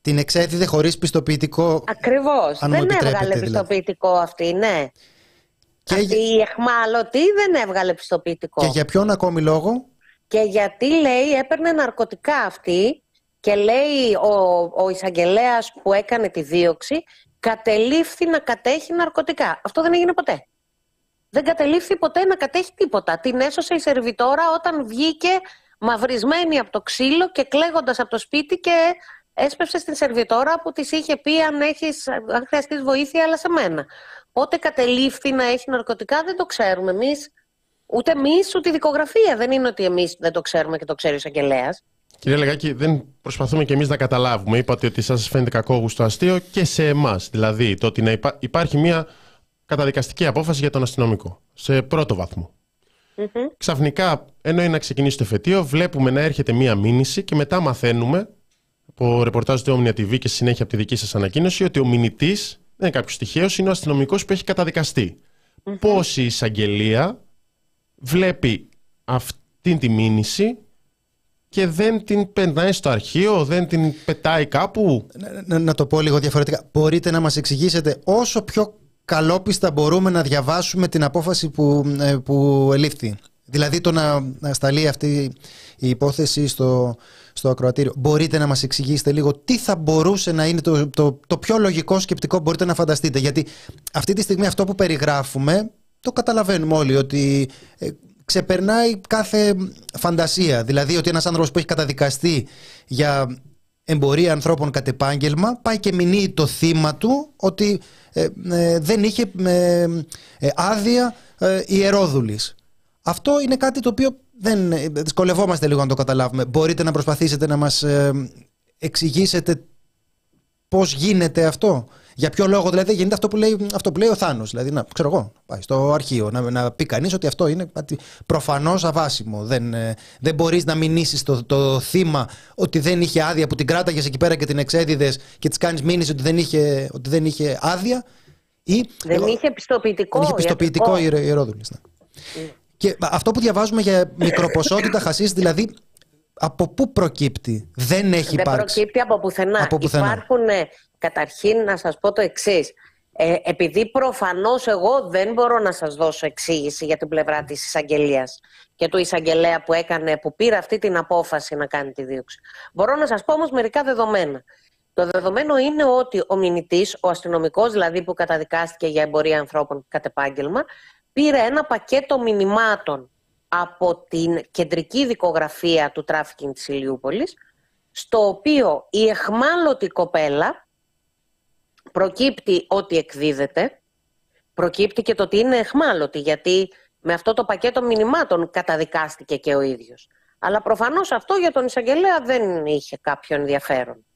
Την εξέδιδε χωρίς πιστοποιητικό. Ακριβώς. δεν έβγαλε δηλαδή. πιστοποιητικό αυτή, ναι. Και αυτή η εχμάλωτη δεν έβγαλε πιστοποιητικό. Και για ποιον ακόμη λόγο; Και γιατί λέει έπαιρνε ναρκωτικά αυτή και λέει ο, ο εισαγγελέας που έκανε τη δίωξη κατελήφθη να κατέχει ναρκωτικά. Αυτό δεν έγινε ποτέ. Δεν κατελήφθη ποτέ να κατέχει τίποτα. Την έσωσε η σερβιτόρα όταν βγήκε μαυρισμένη από το ξύλο και κλαίγοντας από το σπίτι και έσπευσε στην σερβιτόρα που της είχε πει αν, έχεις, αν χρειαστείς βοήθεια, αλλά σε μένα. Πότε κατελήφθη να έχει ναρκωτικά δεν το ξέρουμε εμείς. Ούτε εμείς, ούτε η δικογραφία. Δεν είναι ότι εμείς δεν το ξέρουμε και το ξέρει ο εισαγγελέας. Κύριε Λεγάκη, δεν προσπαθούμε και εμείς να καταλάβουμε. Είπατε ότι σας φαίνεται κακόγουστο αστείο και σε εμάς. Δηλαδή, το ότι να υπάρχει μια καταδικαστική απόφαση για τον αστυνομικό. Σε πρώτο βαθμό. Mm-hmm. Ξαφνικά, ενώ είναι να ξεκινήσει το εφετείο, βλέπουμε να έρχεται μία μήνυση και μετά μαθαίνουμε από ρεπορτάζ του Omnia TV και συνέχεια από τη δική σας ανακοίνωση ότι ο μηνυτής δεν είναι κάποιος τυχαίος, είναι ο αστυνομικός που έχει καταδικαστεί. Mm-hmm. Πώς η εισαγγελία βλέπει αυτή τη μήνυση και δεν την περνάει στο αρχείο, δεν την πετάει κάπου. Να, να, το πω λίγο διαφορετικά. Μπορείτε να μας εξηγήσετε όσο πιο καλόπιστα μπορούμε να διαβάσουμε την απόφαση που, ε, που ελήφθη. Δηλαδή το να, να σταλεί αυτή η υπόθεση στο, στο ακροατήριο. Μπορείτε να μας εξηγήσετε λίγο τι θα μπορούσε να είναι το, το, το πιο λογικό σκεπτικό μπορείτε να φανταστείτε. Γιατί αυτή τη στιγμή αυτό που περιγράφουμε το καταλαβαίνουμε όλοι ότι ε, ξεπερνάει κάθε φαντασία. Δηλαδή ότι ένας άνθρωπος που έχει καταδικαστεί για εμπορία ανθρώπων κατ' επάγγελμα πάει και μηνύει το θύμα του ότι ε, ε, δεν είχε άδεια ιερόδουλης. Αυτό είναι κάτι το οποίο δεν δυσκολευόμαστε λίγο να το καταλάβουμε. Μπορείτε να προσπαθήσετε να μας εξηγήσετε πώς γίνεται αυτό; Για ποιο λόγο δηλαδή γίνεται αυτό που λέει, αυτό που λέει ο Θάνος. Δηλαδή, να, ξέρω εγώ, πάει στο αρχείο να, να πει κανείς ότι αυτό είναι προφανώς αβάσιμο. Δεν, ε, δεν μπορείς να μηνύσεις το, το θύμα ότι δεν είχε άδεια που την κράταγες εκεί πέρα και την εξέδιδες και της κάνεις μήνυση ότι δεν είχε, ότι δεν είχε άδεια. Ή, δεν είχε πιστοποιητικό. Δεν είχε πιστοποιητικό η ιερόδουλης. Ναι. Mm. Και αυτό που διαβάζουμε για μικροποσότητα χασίς, δηλαδή από πού προκύπτει, δεν έχει δεν υπάρξει; Δεν προκύπτει από πουθενά. Από πουθενά. Υπάρχουν Καταρχήν να σας πω το εξής. Ε, επειδή προφανώς εγώ δεν μπορώ να σας δώσω εξήγηση για την πλευρά της εισαγγελίας και του εισαγγελέα που, έκανε, που πήρε αυτή την απόφαση να κάνει τη δίωξη. Μπορώ να σας πω όμως μερικά δεδομένα. Το δεδομένο είναι ότι ο μηνυτής, ο αστυνομικός δηλαδή που καταδικάστηκε για εμπορία ανθρώπων κατ' επάγγελμα, πήρε ένα πακέτο μηνυμάτων από την κεντρική δικογραφία του τράφικινγκ της Ηλιούπολης, στο οποίο η αιχμάλωτη κοπέλα, προκύπτει ότι εκδίδεται, προκύπτει και το ότι είναι αιχμάλωτη, γιατί με αυτό το πακέτο μηνυμάτων καταδικάστηκε και ο ίδιος. Αλλά προφανώς αυτό για τον εισαγγελέα δεν είχε κάποιο ενδιαφέρον.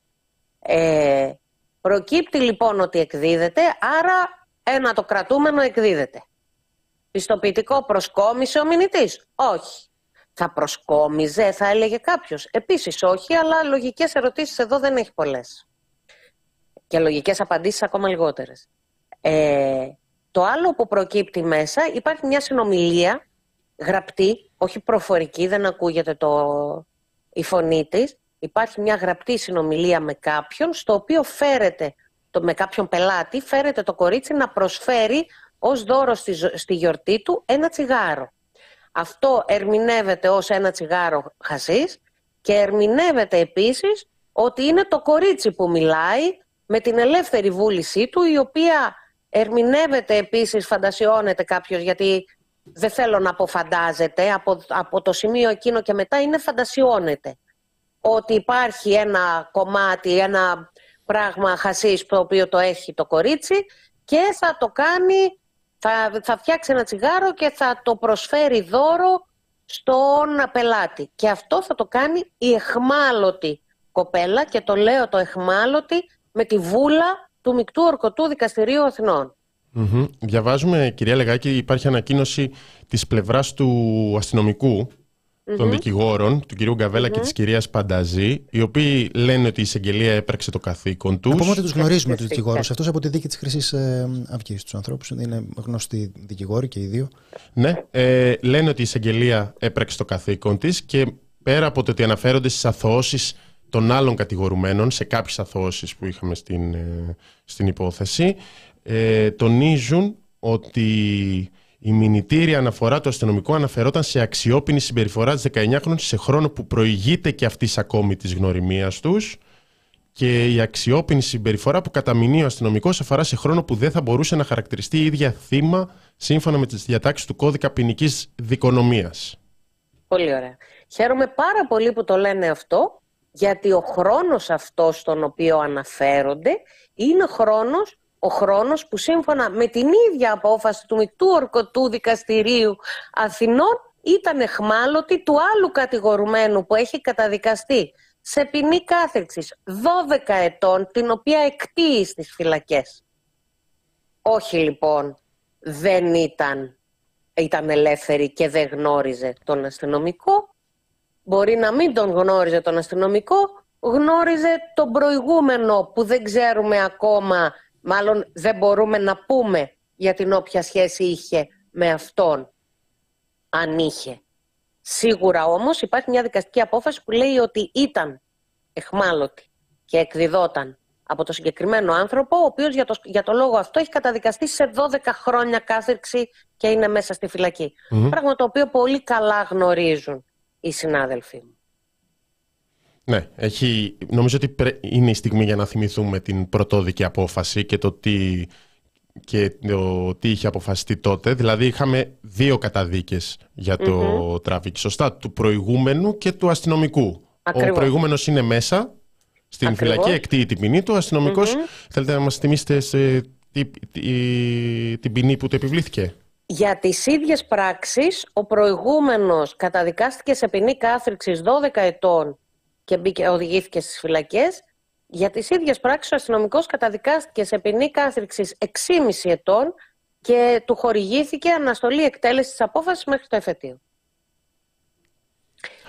Ε, προκύπτει λοιπόν ότι εκδίδεται, άρα ένα το κρατούμενο εκδίδεται. Πιστοποιητικό προσκόμισε ο μηνυτής. Όχι. Θα προσκόμιζε, θα έλεγε κάποιος. Επίσης όχι, αλλά λογικές ερωτήσεις εδώ δεν έχει πολλές. Και λογικές απαντήσεις ακόμα λιγότερες. Ε, το άλλο που προκύπτει μέσα, υπάρχει μια συνομιλία γραπτή, όχι προφορική, δεν ακούγεται το, η φωνή της. Υπάρχει μια γραπτή συνομιλία με κάποιον, στο οποίο φέρεται, το, με κάποιον πελάτη, φέρεται το κορίτσι να προσφέρει ως δώρο στη, στη γιορτή του ένα τσιγάρο. Αυτό ερμηνεύεται ως ένα τσιγάρο χασίς και ερμηνεύεται επίσης ότι είναι το κορίτσι που μιλάει με την ελεύθερη βούλησή του η οποία ερμηνεύεται επίσης, φαντασιώνεται κάποιος γιατί δεν θέλω να αποφαντάζεται από, από το σημείο εκείνο και μετά είναι φαντασιώνεται ότι υπάρχει ένα κομμάτι, ένα πράγμα χασίς το οποίο το έχει το κορίτσι και θα το κάνει θα, θα φτιάξει ένα τσιγάρο και θα το προσφέρει δώρο στον πελάτη. Και αυτό θα το κάνει η εχμάλωτη κοπέλα και το λέω το εχμάλωτη με τη βούλα του Μικτού Ορκωτού Δικαστηρίου Διαβάζουμε, κυρία Λεγάκη, υπάρχει ανακοίνωση της πλευράς του αστυνομικού των δικηγόρων, του κυρίου Γκαβέλα και της κυρίας Πανταζή, οι οποίοι λένε ότι η εισαγγελία έπραξε το καθήκον τους. Να πούμε ότι τους γνωρίζουμε τους δικηγόρους. Αυτός από τη δίκη της Χρυσής ε, Αυγής, τους ανθρώπους. Είναι γνωστοί δικηγόροι και οι δύο. Ναι, ε, λένε ότι η εισαγγελία έπραξε το καθήκον της και πέρα από το ότι αναφέρονται στις αθωώσεις των άλλων κατηγορουμένων, σε κάποιες αθωώσει που είχαμε στην, ε, στην υπόθεση, ε, τονίζουν ότι η μηνυτήρια αναφορά του αστυνομικού αναφερόταν σε αξιόπινη συμπεριφορά της 19χρονη σε χρόνο που προηγείται και αυτή ακόμη της γνωριμίας τους. Και η αξιόπινη συμπεριφορά που καταμηνεί ο αστυνομικός αφορά σε χρόνο που δεν θα μπορούσε να χαρακτηριστεί η ίδια θύμα σύμφωνα με τις διατάξεις του κώδικα ποινικής δικονομίας. Πολύ ωραία. Χαίρομαι πάρα πολύ που το λένε αυτό, γιατί ο χρόνος αυτός στον οποίο αναφέρονται είναι χρόνος ο χρόνος που σύμφωνα με την ίδια απόφαση του Μικτού Ορκωτού Δικαστηρίου Αθηνών ήταν εχμάλωτη του άλλου κατηγορουμένου που έχει καταδικαστεί σε ποινή κάθεξης 12 ετών, την οποία εκτείει στις φυλακές. Όχι λοιπόν, δεν ήταν, ήταν ελεύθερη και δεν γνώριζε τον αστυνομικό. Μπορεί να μην τον γνώριζε τον αστυνομικό, γνώριζε τον προηγούμενο που δεν ξέρουμε ακόμα Μάλλον δεν μπορούμε να πούμε για την όποια σχέση είχε με αυτόν, αν είχε. Σίγουρα όμως υπάρχει μια δικαστική απόφαση που λέει ότι ήταν εχμάλωτη και εκδιδόταν από το συγκεκριμένο άνθρωπο, ο οποίος για το, για το λόγο αυτό έχει καταδικαστεί σε 12 χρόνια κάθερξη και είναι μέσα στη φυλακή. Πράγμα το οποίο πολύ καλά γνωρίζουν οι συνάδελφοί μου. Ναι, έχει, νομίζω ότι είναι η στιγμή για να θυμηθούμε την πρωτόδικη απόφαση και το τι, και το τι είχε αποφασιστεί τότε. Δηλαδή είχαμε δύο καταδίκες για το mm σωστά, του προηγούμενου και του αστυνομικού. Ο προηγούμενος είναι μέσα στην Ακριβώς. φυλακή, εκτείει την ποινή του. Ο αστυνομικος θέλετε να μας θυμίσετε σε τι, την ποινή που του επιβλήθηκε; Για τις ίδιες πράξεις, ο προηγούμενος καταδικάστηκε σε ποινή κάθριξης 12 ετών και μπήκε, οδηγήθηκε στις φυλακές. Για τις ίδιες πράξεις ο αστυνομικός καταδικάστηκε σε ποινή κάθριξης 6,5 ετών και του χορηγήθηκε αναστολή εκτέλεσης της απόφασης μέχρι το εφετείο.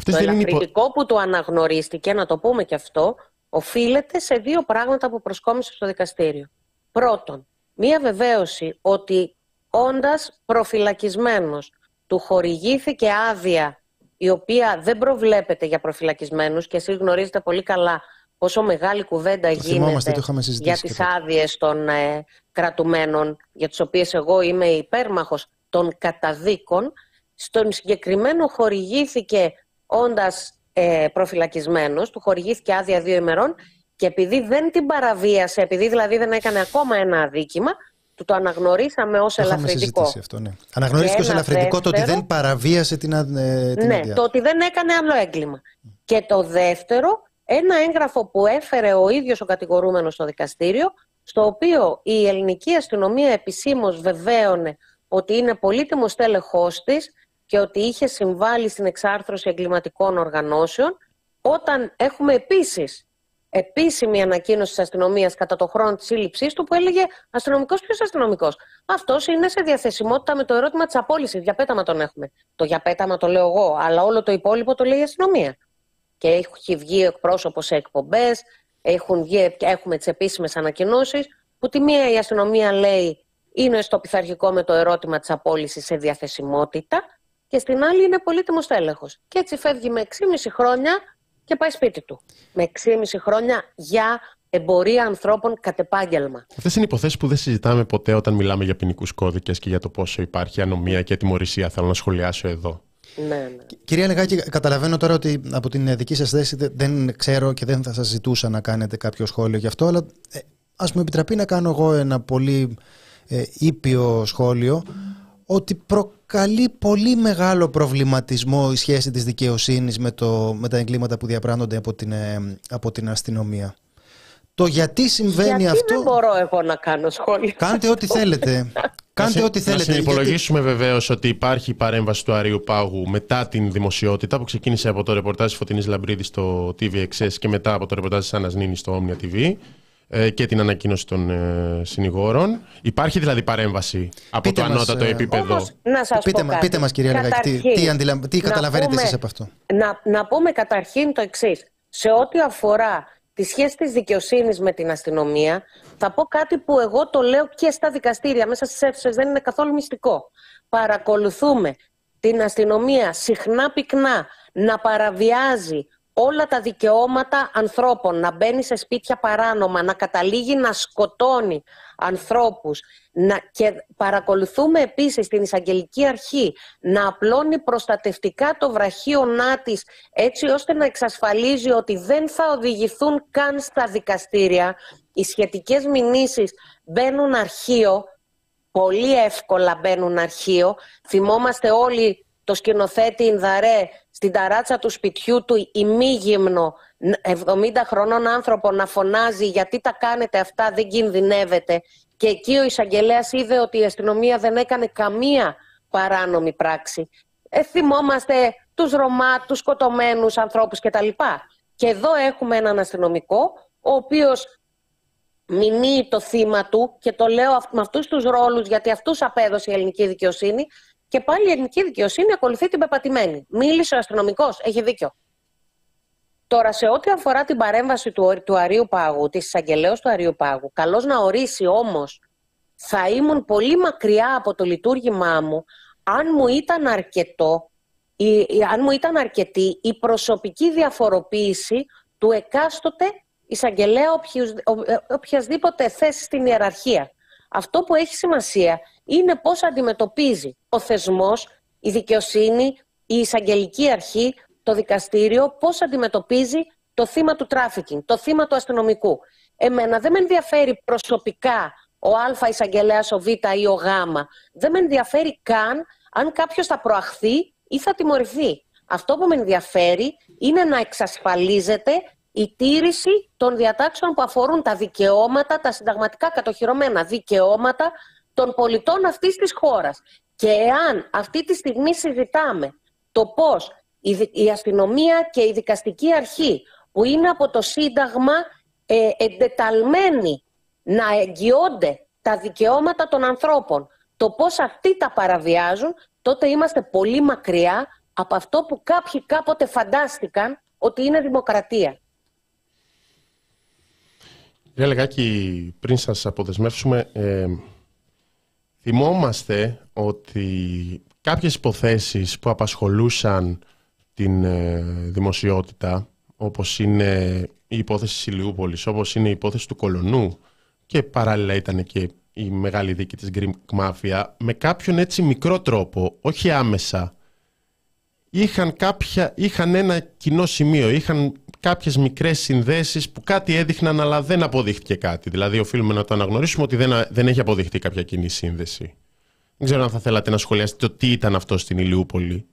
το ελαφρυντικό που του αναγνωρίστηκε, να το πούμε και αυτό, οφείλεται σε δύο πράγματα που προσκόμισε στο δικαστήριο. Πρώτον, μία βεβαίωση ότι όντας προφυλακισμένος. Του χορηγήθηκε άδεια η οποία δεν προβλέπεται για προφυλακισμένους και εσείς γνωρίζετε πολύ καλά πόσο μεγάλη κουβέντα το γίνεται το για τις άδειες των ε, κρατουμένων, για τις οποίες εγώ είμαι υπέρμαχος των καταδίκων, στον συγκεκριμένο χορηγήθηκε όντας ε, προφυλακισμένος, του χορηγήθηκε άδεια δύο ημερών και επειδή δεν την παραβίασε, επειδή δηλαδή δεν έκανε ακόμα ένα αδίκημα, του το αναγνωρίσαμε ως ελαφρυντικό. αυτό, ναι. Αναγνωρίστηκε ως ελαφρυντικό το ότι δεν παραβίασε την, ε, την Ναι, το ότι δεν έκανε άλλο έγκλημα. Και το δεύτερο, ένα έγγραφο που έφερε ο ίδιος ο κατηγορούμενος στο δικαστήριο, στο οποίο η ελληνική αστυνομία επισήμως βεβαίωνε ότι είναι πολύτιμος τέλεχός της και ότι είχε συμβάλει στην εξάρθρωση εγκληματικών οργανώσεων, όταν έχουμε επίσης επίσημη ανακοίνωση της αστυνομίας κατά το χρόνο της σύλληψής του που έλεγε Αστυνομικός, ποιος αστυνομικός. Αυτός είναι σε διαθεσιμότητα με το ερώτημα της απόλυσης. Για πέταμα τον έχουμε. Το για πέταμα το λέω εγώ, αλλά όλο το υπόλοιπο το λέει η αστυνομία. Και έχει βγει εκπρόσωπος σε εκπομπές, έχουμε τις επίσημες ανακοινώσεις, που τη μία η αστυνομία λέει είναι στο πειθαρχικό με το ερώτημα της απόλυσης σε διαθεσιμότητα και στην άλλη είναι πολύτιμος τέλεχο. Και έτσι φεύγει με 6,5 χρόνια και πάει σπίτι του. Με 6,5 χρόνια για εμπορία ανθρώπων κατ' επάγγελμα. Αυτές είναι υποθέσεις που δεν συζητάμε ποτέ όταν μιλάμε για ποινικούς κώδικες και για το πόσο υπάρχει ανομία και ατιμορρησία. Θέλω να σχολιάσω εδώ. Ναι, ναι. Κυρία Λεγάκη, καταλαβαίνω τώρα ότι από την δική σας θέση δεν ξέρω και δεν θα σας ζητούσα να κάνετε κάποιο σχόλιο γι' αυτό, αλλά ε, ας μου επιτραπεί να κάνω εγώ ένα πολύ ε, ήπιο σχόλιο ότι προκαλεί πολύ μεγάλο προβληματισμό η σχέση της δικαιοσύνης με, το, με τα εγκλήματα που διαπράνονται από την, ε, από την αστυνομία. Το γιατί συμβαίνει γιατί αυτό. Δεν μπορώ εγώ να κάνω σχόλιο. Κάντε ό,τι θέλετε. Κάντε ό,τι θέλετε. Να υπολογίσουμε γιατί... βεβαίως ότι υπάρχει παρέμβαση του Αρίου Πάγου μετά την δημοσιότητα που ξεκίνησε από το ρεπορτάζ Φωτεινής Λαμπρίδης στο TVXS και μετά από το ρεπορτάζ της Άννα Νίνη στο Omnia TV. Ε, και την ανακοίνωση των ε, συνηγόρων. Υπάρχει δηλαδή παρέμβαση από το ανώτατο ε, επίπεδο; Όμως, να σας πείτε, πω κάτι. πείτε μας κυρία Λεγάκη, τι, τι, αντιλα... τι καταλαβαίνετε πούμε, εσείς από αυτό; Να, να πούμε καταρχήν το εξής. Σε ό,τι αφορά τη σχέση της δικαιοσύνης με την αστυνομία, θα πω κάτι που εγώ το λέω και στα δικαστήρια, μέσα στις αίθουσες, δεν είναι καθόλου μυστικό. Παρακολουθούμε την αστυνομία συχνά πυκνά να παραβιάζει όλα τα δικαιώματα ανθρώπων, να μπαίνει σε σπίτια παράνομα, να καταλήγει να σκοτώνει ανθρώπους να, και παρακολουθούμε επίσης την εισαγγελική αρχή να απλώνει προστατευτικά το βραχίωνά της έτσι ώστε να εξασφαλίζει ότι δεν θα οδηγηθούν καν στα δικαστήρια. Οι σχετικές μηνύσεις μπαίνουν αρχείο, πολύ εύκολα μπαίνουν αρχείο. Θυμόμαστε όλοι το σκηνοθέτη Ινδαρέ στην ταράτσα του σπιτιού του ημίγυμνο 70 χρονών άνθρωπο να φωνάζει γιατί τα κάνετε αυτά δεν κινδυνεύετε και εκεί ο εισαγγελέας είδε ότι η αστυνομία δεν έκανε καμία παράνομη πράξη. Ε, θυμόμαστε τους Ρωμά, τους σκοτωμένους ανθρώπους κτλ. Και εδώ έχουμε έναν αστυνομικό ο οποίος μηνύει το θύμα του και το λέω με αυτούς τους ρόλους γιατί αυτούς απέδωσε η ελληνική δικαιοσύνη και πάλι η ελληνική δικαιοσύνη ακολουθεί την πεπατημένη. Μίλησε ο αστυνομικός, έχει δίκιο. Τώρα, σε ό,τι αφορά την παρέμβαση του, του Αρίου Πάγου, της εισαγγελέως του Αρίου Πάγου, καλώς να ορίσει όμως, θα ήμουν πολύ μακριά από το λειτουργήμά μου αν μου ήταν αρκετό, η, αν μου ήταν αρκετή η προσωπική διαφοροποίηση του εκάστοτε εισαγγελέα ε, οποιασδήποτε θέση στην ιεραρχία. Αυτό που έχει σημασία είναι πώς αντιμετωπίζει ο θεσμός, η δικαιοσύνη, η εισαγγελική αρχή, το δικαστήριο, πώς αντιμετωπίζει το θύμα του τράφικινγκ, το θύμα του αστυνομικού. Εμένα δεν με ενδιαφέρει προσωπικά ο Α εισαγγελέας, ο Β ή ο Γ. Δεν με ενδιαφέρει καν αν κάποιος θα προαχθεί ή θα τιμωρηθεί. Αυτό που με ενδιαφέρει είναι να εξασφαλίζεται η τήρηση των διατάξεων που αφορούν τα δικαιώματα, τα συνταγματικά κατοχυρωμένα δικαιώματα των πολιτών αυτής της χώρας. Και εάν αυτή τη στιγμή συζητάμε το πώς η αστυνομία και η δικαστική αρχή που είναι από το Σύνταγμα ε, εντεταλμένοι να εγγυώνται τα δικαιώματα των ανθρώπων, το πώς αυτοί τα παραβιάζουν, τότε είμαστε πολύ μακριά από αυτό που κάποιοι κάποτε φαντάστηκαν ότι είναι δημοκρατία. Κύριε Λεγάκη, πριν σας αποδεσμεύσουμε, ε, θυμόμαστε ότι κάποιες υποθέσεις που απασχολούσαν την ε, δημοσιότητα, όπως είναι η υπόθεση της Ηλιούπολης, όπως είναι η υπόθεση του Κολονού και παράλληλα ήταν και η μεγάλη δίκη της Greek Mafia, με κάποιον έτσι μικρό τρόπο, όχι άμεσα, είχαν, κάποια, είχαν ένα κοινό σημείο, είχαν κάποιες μικρές συνδέσεις που κάτι έδειχναν αλλά δεν αποδείχτηκε κάτι. Δηλαδή οφείλουμε να το αναγνωρίσουμε ότι δεν, δεν έχει αποδειχτεί κάποια κοινή σύνδεση. Δεν ξέρω αν θα θέλατε να σχολιάσετε το τι ήταν αυτό στην Ηλιούπολη.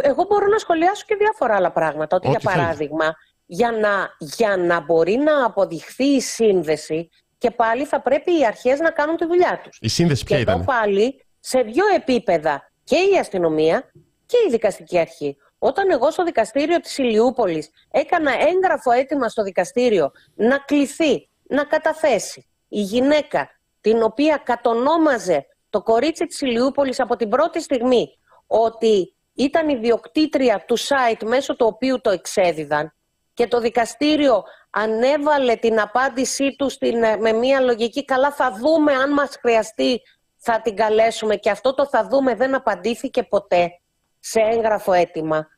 Εγώ μπορώ να σχολιάσω και διάφορα άλλα πράγματα. Ότι, για παράδειγμα, για να, για να μπορεί να αποδειχθεί η σύνδεση και πάλι θα πρέπει οι αρχές να κάνουν τη δουλειά τους. Η σύνδεση ποια και ήταν. πάλι σε δύο επίπεδα και η αστυνομία και η δικαστική αρχή. Όταν εγώ στο δικαστήριο της Ηλιούπολης έκανα έγγραφο έτοιμα στο δικαστήριο να κληθεί, να καταθέσει η γυναίκα την οποία κατονόμαζε το κορίτσι της Ηλιούπολης από την πρώτη στιγμή ότι ήταν ιδιοκτήτρια του site μέσω του οποίου το εξέδιδαν και το δικαστήριο ανέβαλε την απάντησή του στην, ε, με μια λογική «καλά θα δούμε αν μας χρειαστεί θα την καλέσουμε» και αυτό το «θα δούμε» δεν απαντήθηκε ποτέ σε έγγραφο αίτημα.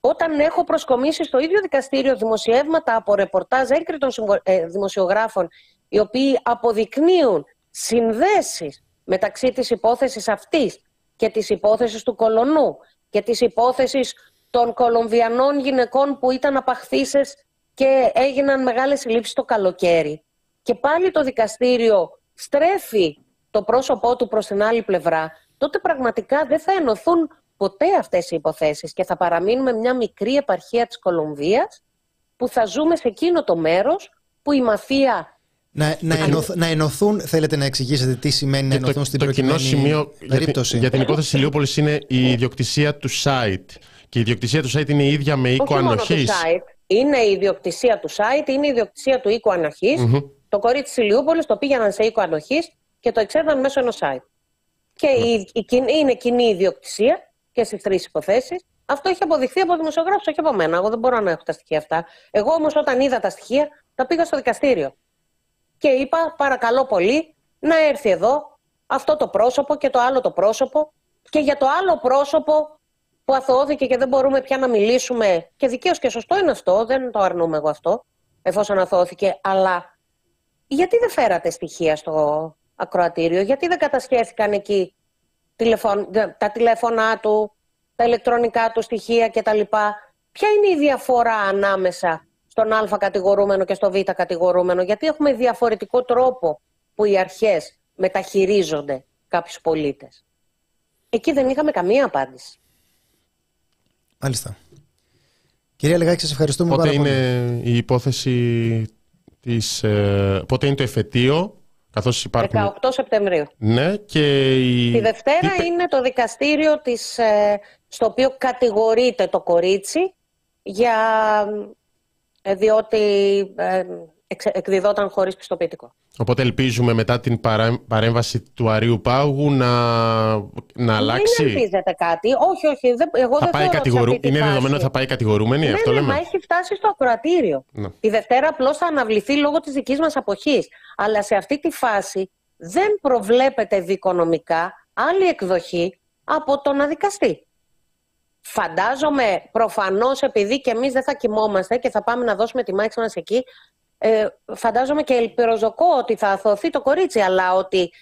Όταν έχω προσκομίσει στο ίδιο δικαστήριο δημοσιεύματα από ρεπορτάζ έγκριτων ε, δημοσιογράφων οι οποίοι αποδεικνύουν συνδέσεις μεταξύ της υπόθεσης αυτής και της υπόθεσης του Κολονού και της υπόθεσης των Κολομβιανών γυναικών που ήταν απαχθήσεις και έγιναν μεγάλες συλλήψεις το καλοκαίρι. Και πάλι το δικαστήριο στρέφει το πρόσωπό του προς την άλλη πλευρά, τότε πραγματικά δεν θα ενωθούν ποτέ αυτές οι υποθέσεις και θα παραμείνουμε μια μικρή επαρχία της Κολομβίας που θα ζούμε σε εκείνο το μέρος που η μαφία να, να, να ενωθούν, θέλετε να εξηγήσετε τι σημαίνει να ενωθούν στην το κοινό σημείο περίπτωση; Για, την υπόθεση Ηλιούπολης είναι η ιδιοκτησία του site. Και η ιδιοκτησία του site είναι η ίδια με οίκο ανοχής. Είναι η ιδιοκτησία του site, είναι η ιδιοκτησία του οίκου Το κορίτσι της Ηλιούπολης το πήγαιναν σε οίκο ανοχής και το εξέδαν μέσω ενός site. Και η, η, είναι κοινή ιδιοκτησία και στι τρεις υποθέσεις. Αυτό έχει αποδειχθεί από δημοσιογράφους, όχι από μένα. Εγώ δεν μπορώ να έχω τα στοιχεία αυτά. Εγώ όμως όταν είδα τα στοιχεία, τα πήγα στο δικαστήριο και είπα παρακαλώ πολύ να έρθει εδώ αυτό το πρόσωπο και το άλλο το πρόσωπο και για το άλλο πρόσωπο που αθωώθηκε και δεν μπορούμε πια να μιλήσουμε και δικαίως και σωστό είναι αυτό, δεν το αρνούμε εγώ αυτό εφόσον αθώθηκε, αλλά γιατί δεν φέρατε στοιχεία στο ακροατήριο, γιατί δεν κατασχέθηκαν εκεί τα τηλέφωνά του, τα ηλεκτρονικά του στοιχεία κτλ. Ποια είναι η διαφορά ανάμεσα στον Α κατηγορούμενο και στο Β κατηγορούμενο, γιατί έχουμε διαφορετικό τρόπο που οι αρχές μεταχειρίζονται κάποιους πολίτες. Εκεί δεν είχαμε καμία απάντηση. Μάλιστα. Κυρία Λεγάκη, σας ευχαριστούμε πότε πάρα πολύ. Πότε είναι η υπόθεση της... Ε, πότε είναι το εφετείο, καθώς υπάρχουν... 18 Σεπτεμβρίου. Ναι, και η... Τη Δευτέρα είναι το δικαστήριο της, ε, στο οποίο κατηγορείται το κορίτσι για ε, διότι ε, εκδιδόταν χωρίς πιστοποιητικό. Οπότε ελπίζουμε μετά την παρέμβαση του Αρίου Πάγου να, να αλλάξει. Δεν ελπίζετε κάτι. Όχι, όχι. Δεν, εγώ θα δεν πάει κατηγορου... Είναι δεδομένο ότι θα πάει κατηγορούμενη, ναι, αυτό ναι, λέμε. Μα έχει φτάσει στο ακροατήριο. Ναι. Τη Δευτέρα απλώς θα αναβληθεί λόγω της δικής μας αποχής. Αλλά σε αυτή τη φάση δεν προβλέπεται δικονομικά άλλη εκδοχή από τον αδικαστή. Φαντάζομαι προφανώς επειδή και εμείς δεν θα κοιμόμαστε και θα πάμε να δώσουμε τη μάχη μας εκεί, ε, φαντάζομαι και ελπιροζωκό ότι θα αθωθεί το κορίτσι, αλλά ότι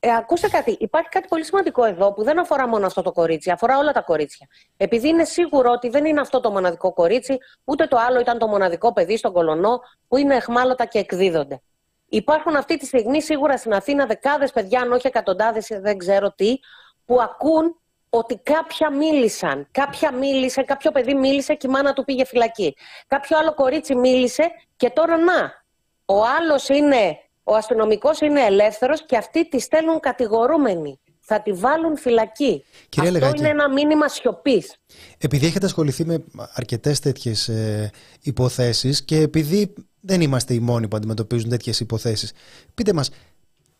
ε, ακούστε κάτι, υπάρχει κάτι πολύ σημαντικό εδώ που δεν αφορά μόνο αυτό το κορίτσι, αφορά όλα τα κορίτσια. Επειδή είναι σίγουρο ότι δεν είναι αυτό το μοναδικό κορίτσι, ούτε το άλλο ήταν το μοναδικό παιδί στον κολονό που είναι εχμάλωτα και εκδίδονται. Υπάρχουν αυτή τη στιγμή σίγουρα στην Αθήνα δεκάδες παιδιά, αν όχι εκατοντάδες, δεν ξέρω τι, που ακούν ότι κάποια μίλησαν. Κάποια μίλησε, κάποιο παιδί μίλησε και η μάνα του πήγε φυλακή. Κάποιο άλλο κορίτσι μίλησε και τώρα να. Ο άλλος είναι, ο αστυνομικός είναι ελεύθερος και αυτοί τη στέλνουν κατηγορούμενη. Θα τη βάλουν φυλακή. Κυρία Αυτό είναι ένα μήνυμα σιωπής. Επειδή έχετε ασχοληθεί με αρκετές τέτοιες ε, υποθέσεις και επειδή δεν είμαστε οι μόνοι που αντιμετωπίζουν τέτοιες υποθέσεις, πείτε μας,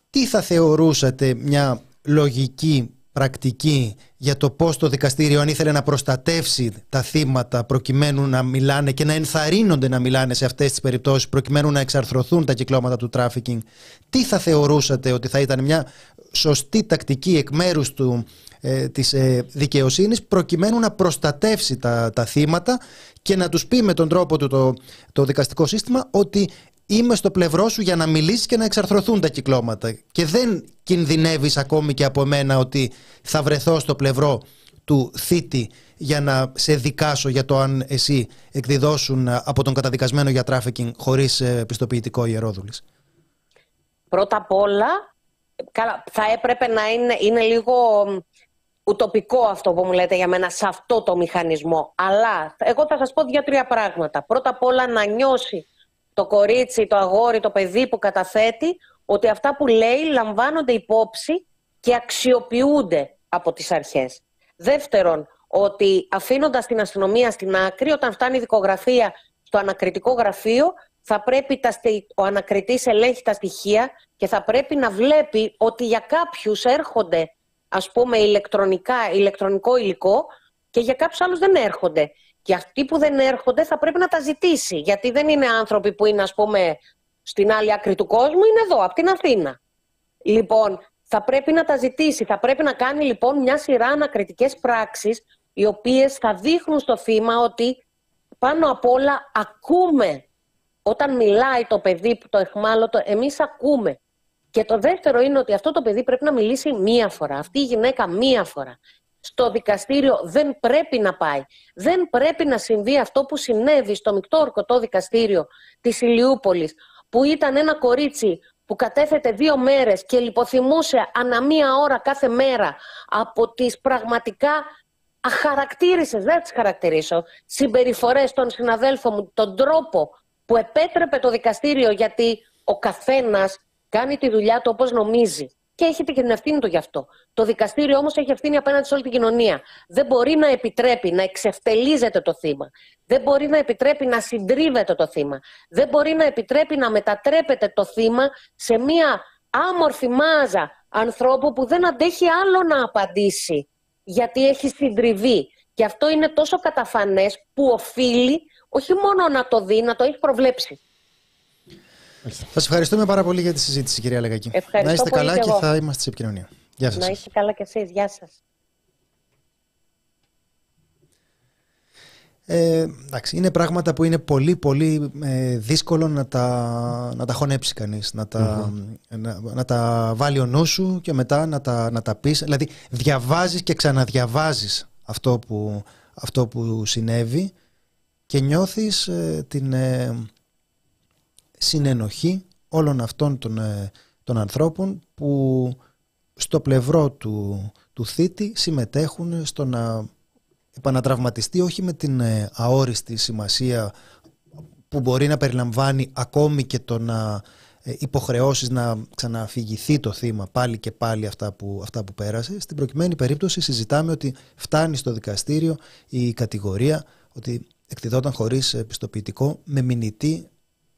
τι θα θεωρούσατε μια λογική πρακτική για το πώς το δικαστήριο αν ήθελε να προστατεύσει τα θύματα προκειμένου να μιλάνε και να ενθαρρύνονται να μιλάνε σε αυτές τις περιπτώσεις προκειμένου να εξαρθρωθούν τα κυκλώματα του τράφικινγκ τι θα θεωρούσατε ότι θα ήταν μια σωστή τακτική εκ μέρους του, ε, της ε, δικαιοσύνης προκειμένου να προστατεύσει τα, τα θύματα και να τους πει με τον τρόπο του το, το δικαστικό σύστημα ότι είμαι στο πλευρό σου για να μιλήσεις και να εξαρθρωθούν τα κυκλώματα. Και δεν κινδυνεύεις ακόμη και από μένα ότι θα βρεθώ στο πλευρό του θύτη για να σε δικάσω για το αν εσύ εκδιδόσουν από τον καταδικασμένο για τράφικινγκ χωρίς ε, πιστοποιητικό ιερόδουλης. Πρώτα απ' όλα, θα έπρεπε να είναι, είναι λίγο ουτοπικό αυτό που μου λέτε για μένα σε αυτό το μηχανισμό. Αλλά εγώ θα σας πω δύο-τρία πράγματα. Πρώτα απ' όλα να νιώσει το κορίτσι, το αγόρι, το παιδί που καταθέτει ότι αυτά που λέει λαμβάνονται υπόψη και αξιοποιούνται από τις αρχές. Δεύτερον, ότι αφήνοντας την αστυνομία στην άκρη, όταν φτάνει η δικογραφία στο ανακριτικό γραφείο, θα πρέπει τα, ο ανακριτής ελέγχει τα στοιχεία και θα πρέπει να βλέπει ότι για κάποιους έρχονται ας πούμε ηλεκτρονικά, ηλεκτρονικό υλικό και για κάποιους άλλους δεν έρχονται. Και αυτοί που δεν έρχονται θα πρέπει να τα ζητήσει, γιατί δεν είναι άνθρωποι που είναι ας πούμε στην άλλη άκρη του κόσμου, είναι εδώ, από την Αθήνα. Λοιπόν, θα πρέπει να τα ζητήσει, θα πρέπει να κάνει λοιπόν μια σειρά ανακριτικές πράξεις οι οποίες θα δείχνουν στο θύμα ότι πάνω απ' όλα ακούμε όταν μιλάει το παιδί που το εχμάλωτο, εμείς ακούμε. Και το δεύτερο είναι ότι αυτό το παιδί πρέπει να μιλήσει μία φορά. Αυτή η γυναίκα μία φορά. Στο δικαστήριο δεν πρέπει να πάει. Δεν πρέπει να συμβεί αυτό που συνέβη στο μεικτό ορκωτό δικαστήριο της Ηλιούπολης, που ήταν ένα κορίτσι που κατέθετε δύο μέρες και λιποθυμούσε ανά μία ώρα κάθε μέρα από τις πραγματικά αχαρακτήρισες, δεν τις χαρακτηρίσω, συμπεριφορές των συναδέλφων μου, τον τρόπο που επέτρεπε το δικαστήριο γιατί ο καθένας κάνει τη δουλειά του όπως νομίζει και έχει την ευθύνη του γι' αυτό. Το δικαστήριο όμως έχει ευθύνη απέναντι σε όλη την κοινωνία. Δεν μπορεί να επιτρέπει να εξευτελίζεται το θύμα. Δεν μπορεί να επιτρέπει να συντρίβεται το θύμα. Δεν μπορεί να επιτρέπει να μετατρέπεται το θύμα σε μία άμορφη μάζα ανθρώπου που δεν αντέχει άλλο να απαντήσει γιατί έχει συντριβεί. Και αυτό είναι τόσο καταφανές που οφείλει όχι μόνο να το δει, να το έχει προβλέψει. Θα σας ευχαριστούμε πάρα πολύ για τη συζήτηση, κυρία Λεγακή. Ευχαριστώ να είστε πολύ καλά και, θα είμαστε σε επικοινωνία. Γεια σας. Να είστε καλά κι εσείς. Γεια σας. Ε, εντάξει, είναι πράγματα που είναι πολύ πολύ ε, δύσκολο να τα, να τα χωνέψει κανείς, να τα, να, να, τα βάλει ο νους σου και μετά να τα, να τα πεις. Δηλαδή διαβάζεις και ξαναδιαβάζεις αυτό που, αυτό που συνέβη και νιώθεις ε, την ε, συνενοχή όλων αυτών των, ε, των ανθρώπων που στο πλευρό του, του θήτη συμμετέχουν στο να επανατραυματιστεί όχι με την αόριστη σημασία που μπορεί να περιλαμβάνει ακόμη και το να υποχρεώσεις να ξαναφυγηθεί το θύμα πάλι και πάλι αυτά που, αυτά που πέρασε. Στην προκειμένη περίπτωση συζητάμε ότι φτάνει στο δικαστήριο η κατηγορία ότι εκδιδόταν χωρίς πιστοποιητικό με μηνυτή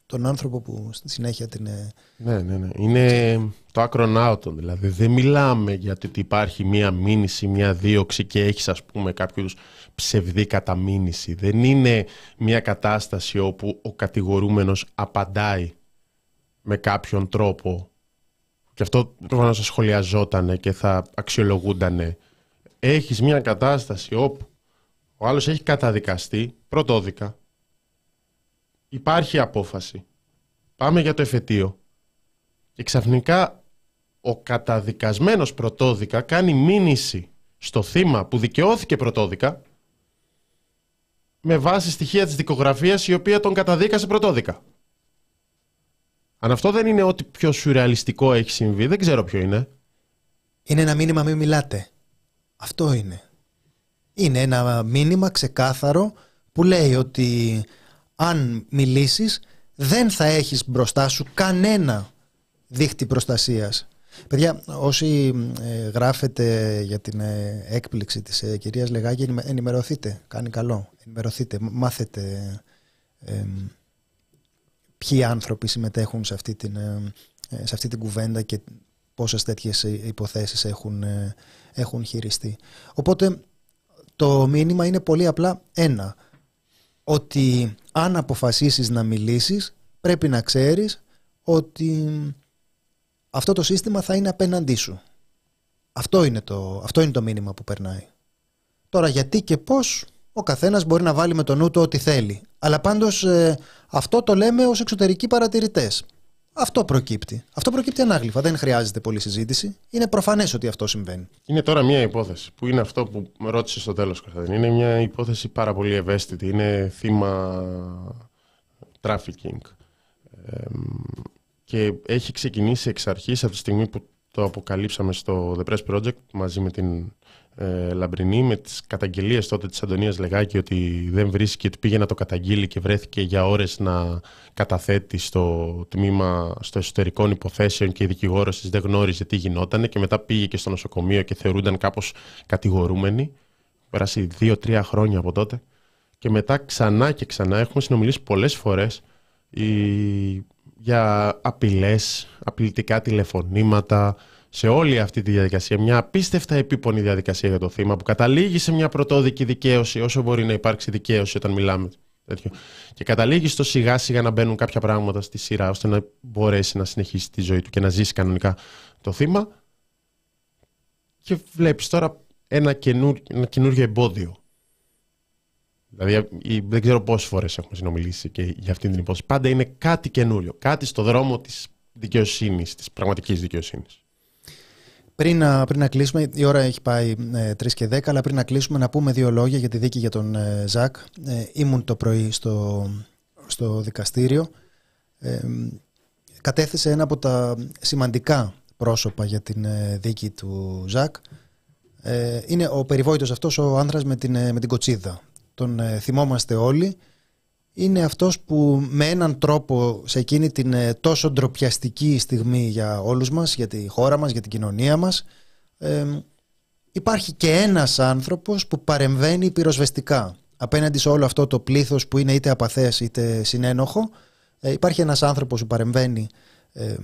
τον άνθρωπο που στη συνέχεια την... Ε, ναι, ναι, ναι. Είναι το άκρον άωτο. Δηλαδή δεν μιλάμε για το ότι υπάρχει μία μήνυση, μία δίωξη και έχεις ας πούμε κάποιους ψευδή καταμήνυση. Δεν είναι μία κατάσταση όπου ο κατηγορούμενος απαντάει με κάποιον τρόπο και αυτό προφανώς θα σχολιαζόταν και θα αξιολογούνταν. Έχεις μία κατάσταση όπου ο άλλος έχει καταδικαστεί πρωτόδικα. Υπάρχει απόφαση. Πάμε για το εφετείο. Και ξαφνικά ο καταδικασμένος πρωτόδικα κάνει μήνυση στο θύμα που δικαιώθηκε πρωτόδικα με βάση στοιχεία της δικογραφίας η οποία τον καταδίκασε πρωτόδικα. Αν αυτό δεν είναι ό,τι πιο σουρεαλιστικό έχει συμβεί, δεν ξέρω ποιο είναι. Είναι ένα μήνυμα μην μιλάτε. Αυτό είναι. Είναι ένα μήνυμα ξεκάθαρο που λέει ότι αν μιλήσεις δεν θα έχεις μπροστά σου κανένα δίχτυ προστασίας. Παιδιά, όσοι ε, γράφετε για την ε, έκπληξη της ε, κυρίας Λεγάκη, ενημερωθείτε, κάνει καλό, ενημερωθείτε, μάθετε ε, ποιοι άνθρωποι συμμετέχουν σε αυτή την, σε αυτή την κουβέντα και πόσες τέτοιες υποθέσεις έχουν, έχουν χειριστεί. Οπότε το μήνυμα είναι πολύ απλά ένα. Ότι αν αποφασίσεις να μιλήσεις πρέπει να ξέρεις ότι αυτό το σύστημα θα είναι απέναντί σου. Αυτό είναι το, αυτό είναι το μήνυμα που περνάει. Τώρα γιατί και πώς ο καθένας μπορεί να βάλει με το νου του ό,τι θέλει. Αλλά πάντως ε, αυτό το λέμε ως εξωτερικοί παρατηρητές. Αυτό προκύπτει. Αυτό προκύπτει ανάγλυφα. Δεν χρειάζεται πολλή συζήτηση. Είναι προφανές ότι αυτό συμβαίνει. Είναι τώρα μια υπόθεση που είναι αυτό που με ρώτησε στο τέλος, Κωνσταντίν. Είναι μια υπόθεση πάρα πολύ ευαίσθητη. Είναι θύμα trafficking. και έχει ξεκινήσει εξ αρχής από τη στιγμή που το αποκαλύψαμε στο The Press Project μαζί με την ε, Λαμπρινή με τις καταγγελίες τότε της Αντωνίας Λεγάκη ότι δεν βρίσκει, ότι πήγε να το καταγγείλει και βρέθηκε για ώρες να καταθέτει στο τμήμα στο εσωτερικών υποθέσεων και η δικηγόρος της δεν γνώριζε τι γινόταν και μετά πήγε και στο νοσοκομείο και θεωρούνταν κάπως κατηγορούμενοι. περάσει δύο-τρία χρόνια από τότε. Και μετά ξανά και ξανά έχουμε συνομιλήσει πολλές φορές για απειλές, απειλητικά τηλεφωνήματα, σε όλη αυτή τη διαδικασία. Μια απίστευτα επίπονη διαδικασία για το θύμα που καταλήγει σε μια πρωτόδικη δικαίωση, όσο μπορεί να υπάρξει δικαίωση όταν μιλάμε τέτοιο. Και καταλήγει στο σιγά σιγά να μπαίνουν κάποια πράγματα στη σειρά ώστε να μπορέσει να συνεχίσει τη ζωή του και να ζήσει κανονικά το θύμα. Και βλέπεις τώρα ένα, καινούργιο, ένα καινούργιο εμπόδιο. Δηλαδή, δεν ξέρω πόσες φορές έχουμε συνομιλήσει και για αυτήν την υπόθεση. Πάντα είναι κάτι καινούριο. Κάτι στο δρόμο της δικαιοσύνης, της πραγματικής δικαιοσύνης. Πριν να, πριν να κλείσουμε, η ώρα έχει πάει ε, 3 και 10, αλλά πριν να κλείσουμε να πούμε δύο λόγια για τη δίκη για τον ε, Ζακ. Ε, ήμουν το πρωί στο, στο δικαστήριο. Ε, κατέθεσε ένα από τα σημαντικά πρόσωπα για την ε, δίκη του Ζακ. Ε, είναι ο περιβόητος αυτός ο άνδρας με την, με την κοτσίδα. Τον θυμόμαστε όλοι είναι αυτός που με έναν τρόπο σε εκείνη την ε, τόσο ντροπιαστική στιγμή για όλους μας, για τη χώρα μας, για την κοινωνία μας υπάρχει και ένας άνθρωπος που παρεμβαίνει πυροσβεστικά. Απέναντι σε όλο αυτό το πλήθος που είναι είτε απαθές είτε συνένοχο ε, υπάρχει ένας άνθρωπος που παρεμβαίνει ε,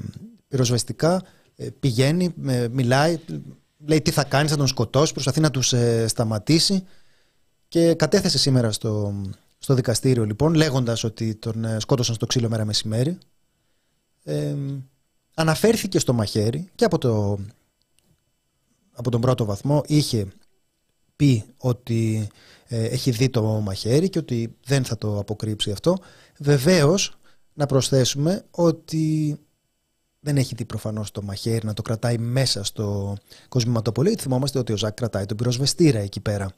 πυροσβεστικά ε, πηγαίνει, μιλάει λέει τι θα κάνει, θα τον σκοτώσει προσπαθεί να τους σταματήσει. Και κατέθεσε σήμερα στο, στο δικαστήριο λοιπόν λέγοντας ότι τον ε, σκότωσαν στο ξύλο μέρα μεσημέρι ε, αναφέρθηκε στο μαχαίρι και από, το, από τον πρώτο βαθμό είχε πει ότι ε, έχει δει το μαχαίρι και ότι δεν θα το αποκρύψει αυτό. Βεβαίως να προσθέσουμε ότι δεν έχει δει προφανώς το μαχαίρι να το κρατάει μέσα στο κοσμηματοπολείο. Θυμόμαστε ότι ο Ζακ κρατάει τον πυροσβεστήρα εκεί πέρα.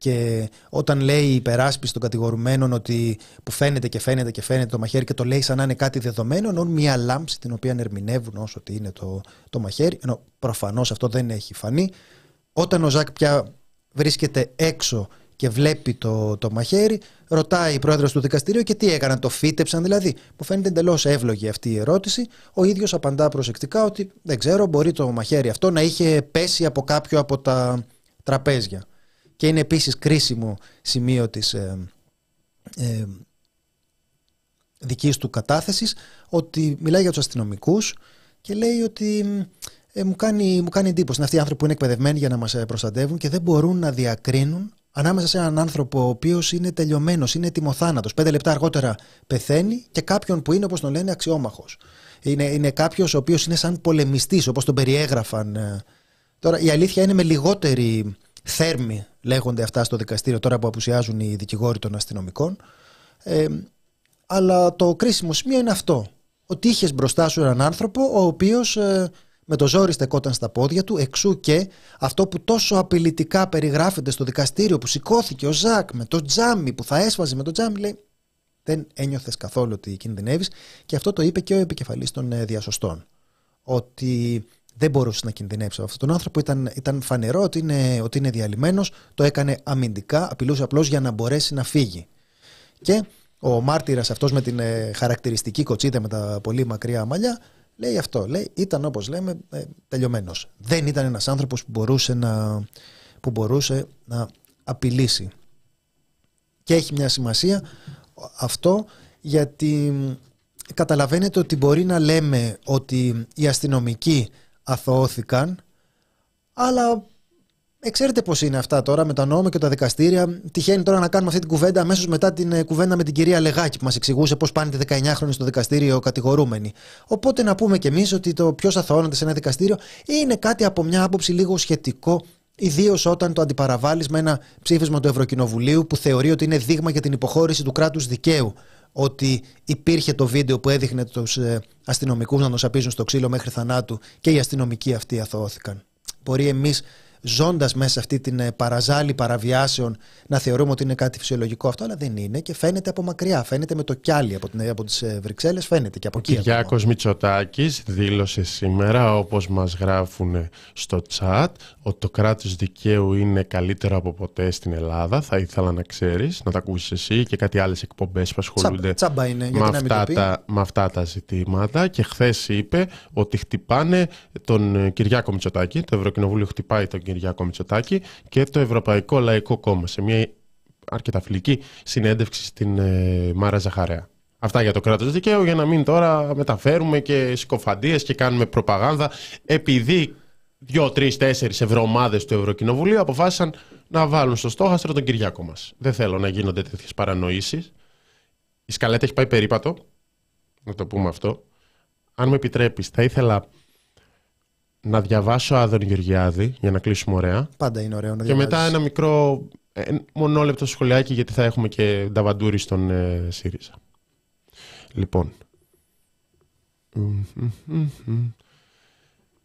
Και όταν λέει η υπεράσπιση των κατηγορουμένων ότι που φαίνεται και φαίνεται και φαίνεται το μαχαίρι και το λέει σαν να είναι κάτι δεδομένο, ενώ μια λάμψη την οποία ερμηνεύουν όσο ότι είναι το, το μαχαίρι, ενώ προφανώς αυτό δεν έχει φανεί. Όταν ο Ζακ πια βρίσκεται έξω και βλέπει το, το μαχαίρι, ρωτάει η πρόεδρος του δικαστηρίου και τι έκαναν, το φύτεψαν δηλαδή. Μου φαίνεται εντελώς εύλογη αυτή η ερώτηση. Ο ίδιος απαντά προσεκτικά ότι δεν ξέρω, μπορεί το μαχαίρι αυτό να είχε πέσει από κάποιο από τα τραπέζια και είναι επίσης κρίσιμο σημείο της ε, ε, δικής του κατάθεσης ότι μιλάει για τους αστυνομικούς και λέει ότι ε, μου, κάνει, μου κάνει εντύπωση. Είναι αυτοί οι άνθρωποι που είναι εκπαιδευμένοι για να μας ε, προστατεύουν και δεν μπορούν να διακρίνουν ανάμεσα σε έναν άνθρωπο ο οποίος είναι τελειωμένος, είναι ετοιμοθάνατος. Πέντε λεπτά αργότερα πεθαίνει και κάποιον που είναι όπως τον λένε αξιόμαχος. Είναι, είναι κάποιος ο οποίος είναι σαν πολεμιστής όπως τον περιέγραφαν. Ε. Τώρα η αλήθεια είναι με λιγότερη θέρμη λέγονται αυτά στο δικαστήριο τώρα που απουσιάζουν οι δικηγόροι των αστυνομικών. Ε, αλλά το κρίσιμο σημείο είναι αυτό. Ότι είχες μπροστά σου έναν άνθρωπο ο οποίος ε, με το ζόρι στεκόταν στα πόδια του, εξού και αυτό που τόσο απειλητικά περιγράφεται στο δικαστήριο που σηκώθηκε ο Ζακ με το τζάμι που θα έσβαζε με το τζάμι, λέει δεν ένιωθες καθόλου ότι κινδυνεύεις και αυτό το είπε και ο επικεφαλής των ε, διασωστών. Ότι δεν μπορούσε να κινδυνεύσει από αυτόν τον άνθρωπο. Ήταν, ήταν φανερό ότι είναι, ότι είναι διαλυμένος. Το έκανε αμυντικά, απειλούσε απλώς για να μπορέσει να φύγει. Και ο μάρτυρας αυτός με την ε, χαρακτηριστική κοτσίδα με τα πολύ μακριά μαλλιά λέει αυτό. Λέει, ήταν όπως λέμε ε, τελειωμένος. Δεν ήταν ένας άνθρωπος που μπορούσε να, που μπορούσε να απειλήσει. Και έχει μια σημασία αυτό γιατί καταλαβαίνετε ότι μπορεί να λέμε ότι οι αστυνομικοί αθωώθηκαν, αλλά ε, ξέρετε πώς είναι αυτά τώρα με τα νόμο και τα δικαστήρια. Τυχαίνει τώρα να κάνουμε αυτή την κουβέντα αμέσως μετά την ε, κουβέντα με την κυρία Λεγάκη που μας εξηγούσε πώς πάνε τη 19χρονη στο δικαστήριο κατηγορούμενοι. Οπότε να πούμε κι εμείς ότι το ποιος αθωώνεται σε ένα δικαστήριο είναι κάτι από μια άποψη λίγο σχετικό. Ιδίως όταν το αντιπαραβάλλει με ένα ψήφισμα του Ευρωκοινοβουλίου που θεωρεί ότι είναι δείγμα για την υποχώρηση του κράτους δικαίου ότι υπήρχε το βίντεο που έδειχνε τους ε, αστυνομικούς να τον σαπίζουν στο ξύλο μέχρι θανάτου και οι αστυνομικοί αυτοί αθωώθηκαν. Μπορεί εμείς ζώντας μέσα σε αυτή την ε, παραζάλη παραβιάσεων να θεωρούμε ότι είναι κάτι φυσιολογικό αυτό, αλλά δεν είναι και φαίνεται από μακριά. Φαίνεται με το κιάλι από, την, από τις ε, Βρυξέλλες, φαίνεται και από εκεί. Ο Κυριάκος Μητσοτάκης δήλωσε σήμερα, όπως μας γράφουν στο chat, ότι το κράτος δικαίου είναι καλύτερο από ποτέ στην Ελλάδα. Θα ήθελα να ξέρεις, να τα ακούσεις εσύ και κάτι άλλες εκπομπές που ασχολούνται τσάμπα είναι, με, αυτά τα, με αυτά τα ζητήματα. Και χθες είπε ότι χτυπάνε τον Κυριάκο Μητσοτάκη, το Ευρωκοινοβούλιο χτυπάει τον Κυριάκο Μητσοτάκη και το Ευρωπαϊκό Λαϊκό Κόμμα σε μια αρκετά φιλική συνέντευξη στην ε, Μάρα Ζαχαρέα. Αυτά για το κράτος δικαίου για να μην τώρα μεταφέρουμε και συκοφαντίες και κάνουμε προπαγάνδα επειδή δύο, τρεις, τέσσερις ευρωομάδες του Ευρωκοινοβουλίου αποφάσισαν να βάλουν στο στόχαστρο τον Κυριάκο μας. Δεν θέλω να γίνονται τέτοιες παρανοήσεις. Η σκαλέτα έχει πάει περίπατο. Να το πούμε αυτό. Αν με επιτρέπεις, θα ήθελα να διαβάσω Άδων Γεωργιάδη για να κλείσουμε ωραία. Πάντα είναι ωραίο να διαβάζεις. Και μετά ένα μικρό ε, μονόλεπτο σχολιάκι γιατί θα έχουμε και νταβαντούρι στον ε, ΣΥΡΙΖΑ. Λοιπόν.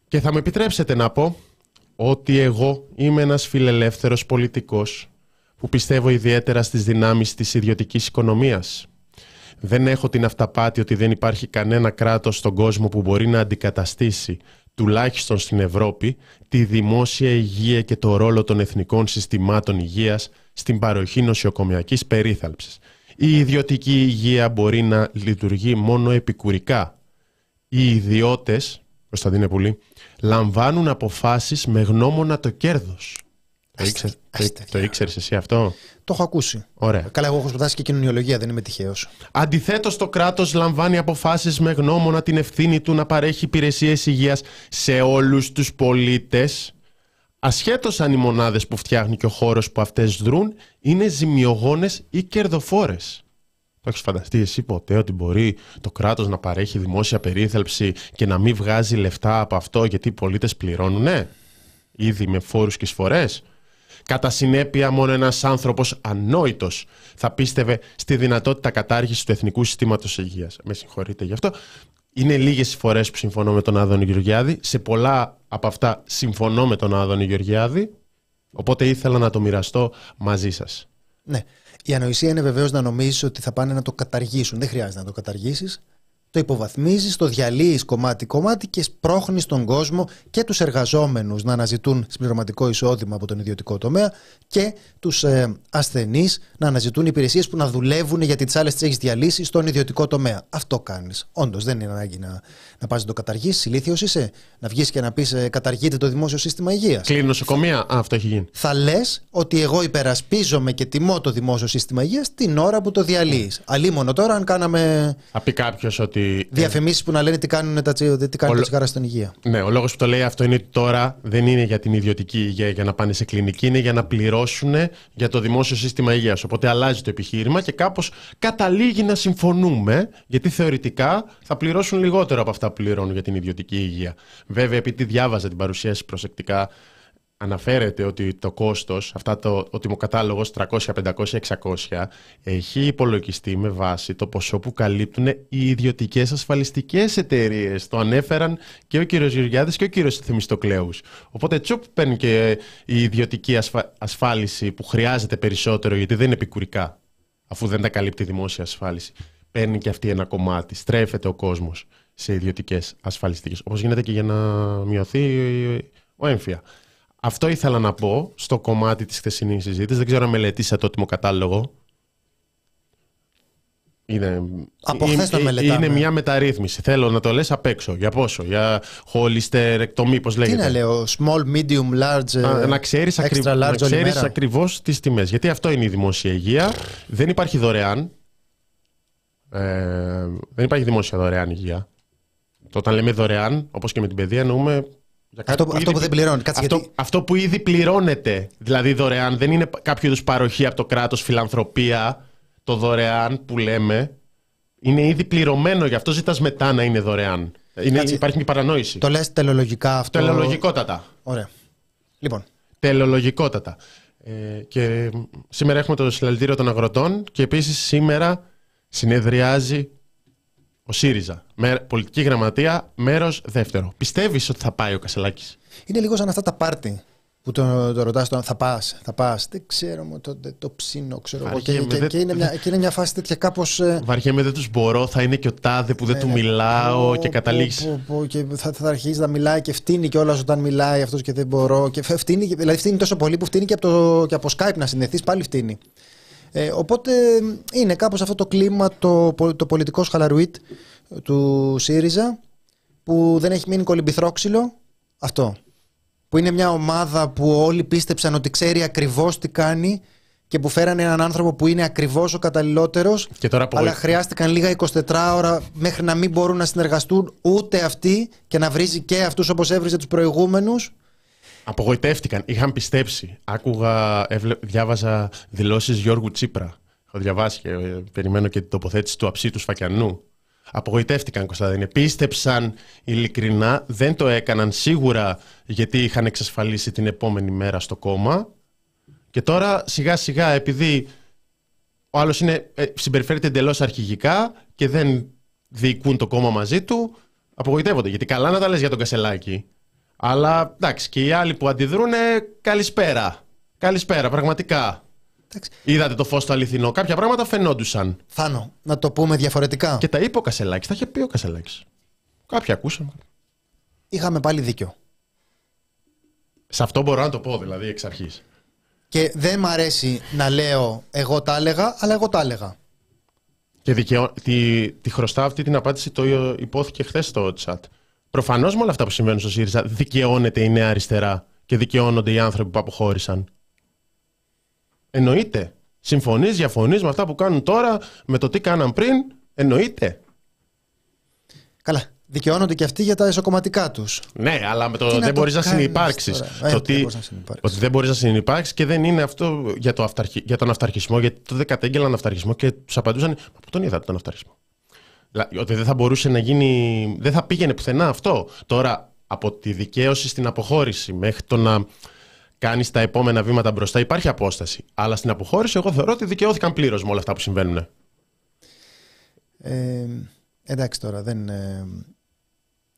Και θα με επιτρέψετε να πω ότι εγώ είμαι ένας φιλελεύθερος πολιτικός που πιστεύω ιδιαίτερα στις δυνάμεις της ιδιωτικής οικονομίας. Δεν έχω την αυταπάτη ότι δεν υπάρχει κανένα κράτος στον κόσμο που μπορεί να αντικαταστήσει, τουλάχιστον στην Ευρώπη, τη δημόσια υγεία και το ρόλο των εθνικών συστημάτων υγείας στην παροχή νοσοκομιακής περίθαλψης. Η ιδιωτική υγεία μπορεί να λειτουργεί μόνο επικουρικά. Οι ιδιώτες, Κωνσταντίνε Πουλή, λαμβάνουν αποφάσεις με γνώμονα το κέρδος. Το, ήξερε εσύ αυτό; Το έχω ακούσει. Ωραία. Καλά, εγώ έχω σπουδάσει και κοινωνιολογία, δεν είμαι τυχαίος. Αντιθέτως, το κράτος λαμβάνει αποφάσεις με γνώμονα την ευθύνη του να παρέχει υπηρεσίες υγείας σε όλους τους πολίτες, ασχέτως αν οι μονάδες που φτιάχνει και ο χώρος που αυτές δρούν είναι ζημιογόνες ή κερδοφόρες. Το έχεις φανταστεί εσύ ποτέ ότι μπορεί το κράτος να παρέχει δημόσια περίθαλψη και να μην βγάζει λεφτά από αυτό γιατί οι πολίτες πληρώνουν, ήδη με φόρους και εισφορές. Κατά συνέπεια, μόνο ένας άνθρωπος ανόητος θα πίστευε στη δυνατότητα κατάργησης του Εθνικού Συστήματος Υγείας. Με συγχωρείτε γι' αυτό. Είναι λίγες οι φορές που συμφωνώ με τον Άδωνη Γεωργιάδη. Σε πολλά από αυτά συμφωνώ με τον Άδωνη Γεωργιάδη. Οπότε ήθελα να το μοιραστώ μαζί σας. Ναι. Η ανοησία είναι βεβαίως να νομίζεις ότι θα πάνε να το καταργήσουν. Δεν χρειάζεται να το καταργήσεις το υποβαθμίζεις, το διαλύεις κομμάτι-κομμάτι και σπρώχνεις τον κόσμο και τους εργαζόμενους να αναζητούν συμπληρωματικό εισόδημα από τον ιδιωτικό τομέα και τους ε, ασθενείς να αναζητούν υπηρεσίες που να δουλεύουν γιατί τις άλλες τις έχεις διαλύσει στον ιδιωτικό τομέα. Αυτό κάνεις. Όντως δεν είναι ανάγκη να, να πας να το καταργήσεις. Ηλίθιος είσαι να βγεις και να πεις ε, καταργείται το δημόσιο σύστημα υγείας. Κλείνει νοσοκομεία. Α, αυτό έχει γίνει. Θα λες ότι εγώ υπερασπίζομαι και τιμώ το δημόσιο σύστημα υγείας την ώρα που το διαλύεις. Αλλήμον τώρα αν κάναμε. Θα πει κάποιος ότι ε, Διαφημίσεις που να λένε τι κάνουν τα, τι κάνουν ο... τσιγάρα στην υγεία. Ναι, ο λόγος που το λέει αυτό είναι ότι τώρα δεν είναι για την ιδιωτική υγεία για να πάνε σε κλινική, είναι για να πληρώσουν για το δημόσιο σύστημα υγείας. Οπότε αλλάζει το επιχείρημα και κάπως καταλήγει να συμφωνούμε, γιατί θεωρητικά θα πληρώσουν λιγότερο από αυτά που πληρώνουν για την ιδιωτική υγεία. Βέβαια, επειδή διάβαζα την παρουσίαση προσεκτικά, αναφέρεται ότι το κόστος, αυτά το, ο τιμοκατάλογος 300, 500, 600 έχει υπολογιστεί με βάση το ποσό που καλύπτουν οι ιδιωτικές ασφαλιστικές εταιρείες. Το ανέφεραν και ο κύριος Γεωργιάδης και ο κύριος Θεμιστοκλέους. Οπότε τσουπ παίρνει και η ιδιωτική ασφάλιση που χρειάζεται περισσότερο γιατί δεν είναι επικουρικά αφού δεν τα καλύπτει η δημόσια ασφάλιση. Παίρνει και αυτή ένα κομμάτι. Στρέφεται ο κόσμος σε ιδιωτικές ασφαλιστικές. Όπως γίνεται και για να μειωθεί ο έμφυα. Αυτό ήθελα να πω στο κομμάτι της χθεσινής συζήτησης. Δεν ξέρω αν μελετήσατε το ότιμο κατάλογο. Είναι, Από είναι, τον μελετάμε. είναι μια μεταρρύθμιση. Θέλω να το λες απ' έξω. Για πόσο, για εκτομή, πώς λέγεται. Τι να λέω, small, medium, large, να, να ξέρεις, extra large να ξέρεις ακριβώς τις τιμές. Γιατί αυτό είναι η δημόσια υγεία. Δεν υπάρχει δωρεάν. Ε, δεν υπάρχει δημόσια δωρεάν υγεία. Το όταν λέμε δωρεάν, όπως και με την παιδεία, εννοούμε αυτό, που, αυτό που δεν πληρώνει. αυτό, αυτό που ήδη πληρώνεται, δηλαδή δωρεάν, δεν είναι κάποιο είδους παροχή από το κράτος, φιλανθρωπία. Το δωρεάν που λέμε είναι ήδη πληρωμένο, γι' αυτό ζητάς μετά να είναι δωρεάν. Είναι, υπάρχει μια παρανόηση. Το λες τελολογικά αυτό; Τελολογικότατα. Ωραία. Λοιπόν. Τελολογικότατα. Ε, και σήμερα έχουμε το συλλαλητήριο των αγροτών και επίσης σήμερα συνεδριάζει ο ΣΥΡΙΖΑ. Με, πολιτική γραμματεία, μέρος δεύτερο. Πιστεύεις ότι θα πάει ο Κασελάκης; Είναι λίγο σαν αυτά τα πάρτι που το, το ρωτάς θα πας, θα πας. Δεν ξέρω, το, το, το ψήνω, ξέρω εγώ. Και, και, και, είναι μια, και είναι μια φάση τέτοια κάπως. Ε... Βαριέμαι, δεν τους μπορώ. Θα είναι και ο τάδε που δεν ναι, του ναι. μιλάω και καταλήγεις. Και θα, θα αρχίσει να μιλάει και φτύνει κιόλας όταν μιλάει αυτός και δεν μπορώ. Και φτύνει, δηλαδή φτύνει τόσο πολύ που φτύνει και από, το, και από Skype να συνδεθεί, πάλι φτύνει. Ε, οπότε είναι κάπως αυτό το κλίμα το, το πολιτικό σχαλαρουίτ του ΣΥΡΙΖΑ που δεν έχει μείνει κολυμπηθρόξυλο. Αυτό. που είναι μια ομάδα που όλοι πίστεψαν ότι ξέρει ακριβώς τι κάνει και που φέρανε έναν άνθρωπο που είναι ακριβώς ο καταλληλότερος αλλά χρειάστηκαν λίγα 24 ώρα μέχρι να μην μπορούν να συνεργαστούν ούτε αυτοί και να βρίζει και αυτούς όπως έβριζε τους προηγούμενους Απογοητεύτηκαν, είχαν πιστέψει. Άκουγα, διάβαζα δηλώσεις Γιώργου Τσίπρα. Έχω διαβάσει και ε, περιμένω και την τοποθέτηση του αψί του Σφακιανού. Απογοητεύτηκαν, Κωνσταντίνε. Πίστεψαν ειλικρινά, δεν το έκαναν σίγουρα γιατί είχαν εξασφαλίσει την επόμενη μέρα στο κόμμα. Και τώρα σιγά σιγά επειδή ο άλλος είναι, ε, συμπεριφέρεται εντελώς αρχηγικά και δεν διοικούν το κόμμα μαζί του, απογοητεύονται. Γιατί καλά να τα λες για τον Κασελάκη. Αλλά εντάξει, και οι άλλοι που αντιδρούν, καλησπέρα. Καλησπέρα, πραγματικά. Εντάξει. Είδατε το φως στο αληθινό. Κάποια πράγματα φαινόντουσαν. Θάνο, να το πούμε διαφορετικά. Και τα είπε ο Κασελάκης. Τα είχε πει ο Κασελάκης. Κάποια ακούσαμε. Είχαμε πάλι δίκιο. Σε αυτό μπορώ να το πω, δηλαδή, εξ αρχής. Και δεν μ' αρέσει να λέω εγώ τα έλεγα, αλλά εγώ τα έλεγα. Και δικαιω... τη, τη χρωστάω αυτή την απάντηση, το υπόθηκε χθες στο chat. Προφανώς με όλα αυτά που συμβαίνουν στο ΣΥΡΙΖΑ δικαιώνεται η νέα αριστερά και δικαιώνονται οι άνθρωποι που αποχώρησαν. Εννοείται. Συμφωνείς, διαφωνείς με αυτά που κάνουν τώρα, με το τι κάναν πριν. Εννοείται. Καλά. Δικαιώνονται και αυτοί για τα εσωκομματικά τους. Ναι, αλλά με το δεν μπορείς να συνεπάρξεις. Το ότι, ότι δεν μπορείς να συνεπάρξεις και δεν είναι αυτό για, το αυταρχι, για τον αυταρχισμό, γιατί τότε κατέγγελαν αυταρχισμό και τους απαντούσαν. Μα πού τον είδατε τον αυταρχισμό; Ότι δεν θα μπορούσε να γίνει. Δεν θα πήγαινε πουθενά αυτό. Τώρα, από τη δικαίωση στην αποχώρηση μέχρι το να κάνεις τα επόμενα βήματα μπροστά, υπάρχει απόσταση. Αλλά στην αποχώρηση, εγώ θεωρώ ότι δικαιώθηκαν πλήρως με όλα αυτά που συμβαίνουν. Ε, εντάξει τώρα, δεν. Ε,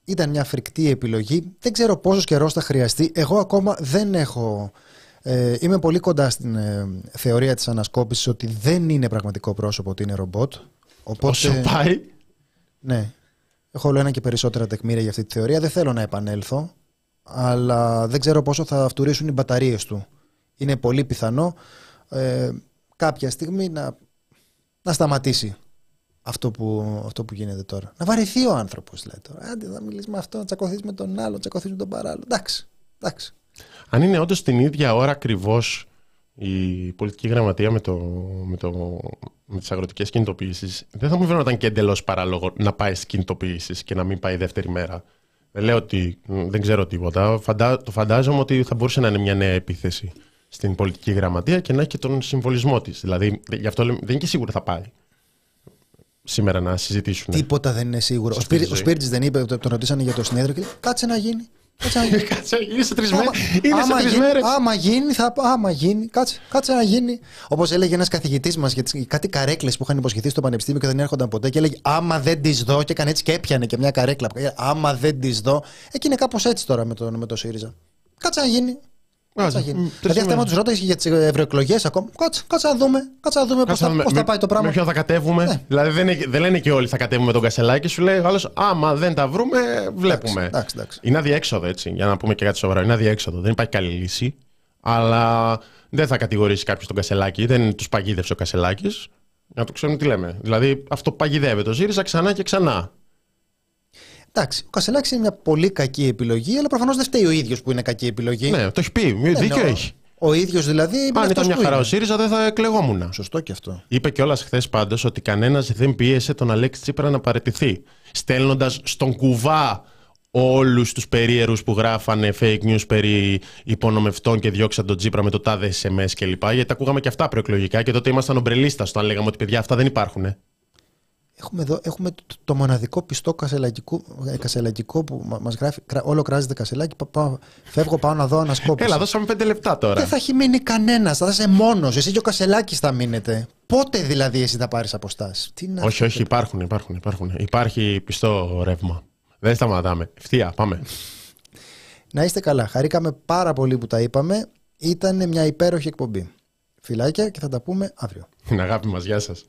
ήταν μια φρικτή επιλογή. Δεν ξέρω πόσος καιρός θα χρειαστεί. Εγώ ακόμα δεν έχω. Ε, είμαι πολύ κοντά στην ε, θεωρία της ανασκόπησης ότι δεν είναι πραγματικό πρόσωπο, ότι είναι ρομπότ. Οπότε, Όσο πάει. Ναι. Έχω όλο ένα και περισσότερα τεκμήρια για αυτή τη θεωρία. Δεν θέλω να επανέλθω, αλλά δεν ξέρω πόσο θα φτουρήσουν οι μπαταρίες του. Είναι πολύ πιθανό ε, κάποια στιγμή να, να σταματήσει αυτό που, αυτό που γίνεται τώρα. Να βαρεθεί ο άνθρωπος, λέει τώρα. Άντε να μιλήσεις με αυτό, να τσακωθείς με τον άλλο, να τσακωθείς με τον παράλληλο. Εντάξει. εντάξει. Αν είναι όντως την ίδια ώρα ακριβώς η πολιτική γραμματεία με, το, με, το, με τις αγροτικές κινητοποιήσεις δεν θα μου φαίνονταν και εντελώς παράλογο να πάει στις κινητοποιήσεις και να μην πάει δεύτερη μέρα. Δεν λέω ότι δεν ξέρω τίποτα. Φαντά, το φαντάζομαι ότι θα μπορούσε να είναι μια νέα επίθεση στην πολιτική γραμματεία και να έχει και τον συμβολισμό της. Δηλαδή, γι' αυτό δεν είναι και σίγουρο θα πάει σήμερα να συζητήσουν. Τίποτα δεν είναι σίγουρο. Ο, Σπίρ, ο δεν είπε, τον ρωτήσανε για το συνέδριο και λέει Κάτσε να γίνει. Κάτσε να γίνει. Κάτσε να γίνει σε τρεις μέρες. Είναι σε τρεις μέρες. Άμα γίνει, θα, άμα γίνει. Κάτσε, κάτσε να γίνει. Όπως έλεγε ένας καθηγητής μας για τις, κάτι καρέκλες που είχαν υποσχεθεί στο πανεπιστήμιο και δεν έρχονταν ποτέ. Και έλεγε Άμα δεν τις δω. Και έκανε έτσι και έπιανε και μια καρέκλα. Άμα δεν τις δω. Εκεί είναι κάπως έτσι τώρα με το, με το ΣΥΡΙΖΑ. Κάτσε να γίνει. Κάτσε Δηλαδή, αυτά τους ρώτησε για τις ευρωεκλογές ακόμα. Κάτσε, κάτσε να δούμε, κάτσε να δούμε πώς θα, θα πάει το πράγμα. Με ποιον θα κατέβουμε. Ναι. Δηλαδή, δεν, δεν λένε και όλοι θα κατέβουμε τον Κασελάκη. Σου λέει άλλος, άμα δεν τα βρούμε, βλέπουμε. Εντάξει, εντάξει. Είναι αδιέξοδο έτσι, για να πούμε και κάτι σοβαρό. Είναι αδιέξοδο. Δεν υπάρχει καλή λύση. Αλλά δεν θα κατηγορήσει κάποιος τον Κασελάκη. Δεν τους παγίδευσε ο Κασελάκης. Να το ξέρουμε τι λέμε. Δηλαδή, αυτό παγιδεύεται. Το ΖΥΡΙΖΑ ξανά και ξανά. Εντάξει, ο Κασελάκης είναι μια πολύ κακή επιλογή, αλλά προφανώς δεν φταίει ο ίδιος που είναι κακή επιλογή. Ναι, το έχει πει. Δίκιο έχει. Ο ίδιος δηλαδή. Αν ήταν μια χαρά ο ΣΥΡΙΖΑ, δεν θα εκλεγόμουν. Σωστό και αυτό. Είπε κιόλας χθες πάντως ότι κανένας δεν πίεσε τον Αλέξη Τσίπρα να παραιτηθεί. Στέλνοντας στον κουβά όλους τους περίεργους που γράφανε fake news περί υπονομευτών και διώξαν τον Τσίπρα με το τάδε SMS κλπ. Γιατί τα ακούγαμε και αυτά προεκλογικά και τότε ήμασταν ομπρελίστας όταν λέγαμε ότι παιδιά αυτά δεν υπάρχουν. Έχουμε, εδώ, έχουμε το, μοναδικό πιστό κασελακικό, που μας γράφει όλο κράζεται κασελάκι πά, φεύγω πάω να δω ανασκόπηση Έλα δώσαμε πέντε λεπτά τώρα. Δεν θα έχει μείνει κανένας, θα είσαι μόνος. Εσύ και ο Κασελάκης θα μείνετε. Πότε δηλαδή εσύ θα πάρεις αποστάσεις; Όχι όχι υπάρχουν, υπάρχουν, υπάρχουν. Υπάρχει πιστό ρεύμα. Δεν σταματάμε, ευθεία πάμε. Να είστε καλά, χαρήκαμε πάρα πολύ που τα είπαμε. Ήταν μια υπέροχη εκπομπή. Φιλάκια και θα τα πούμε αύριο. Την αγάπη μας, γεια σας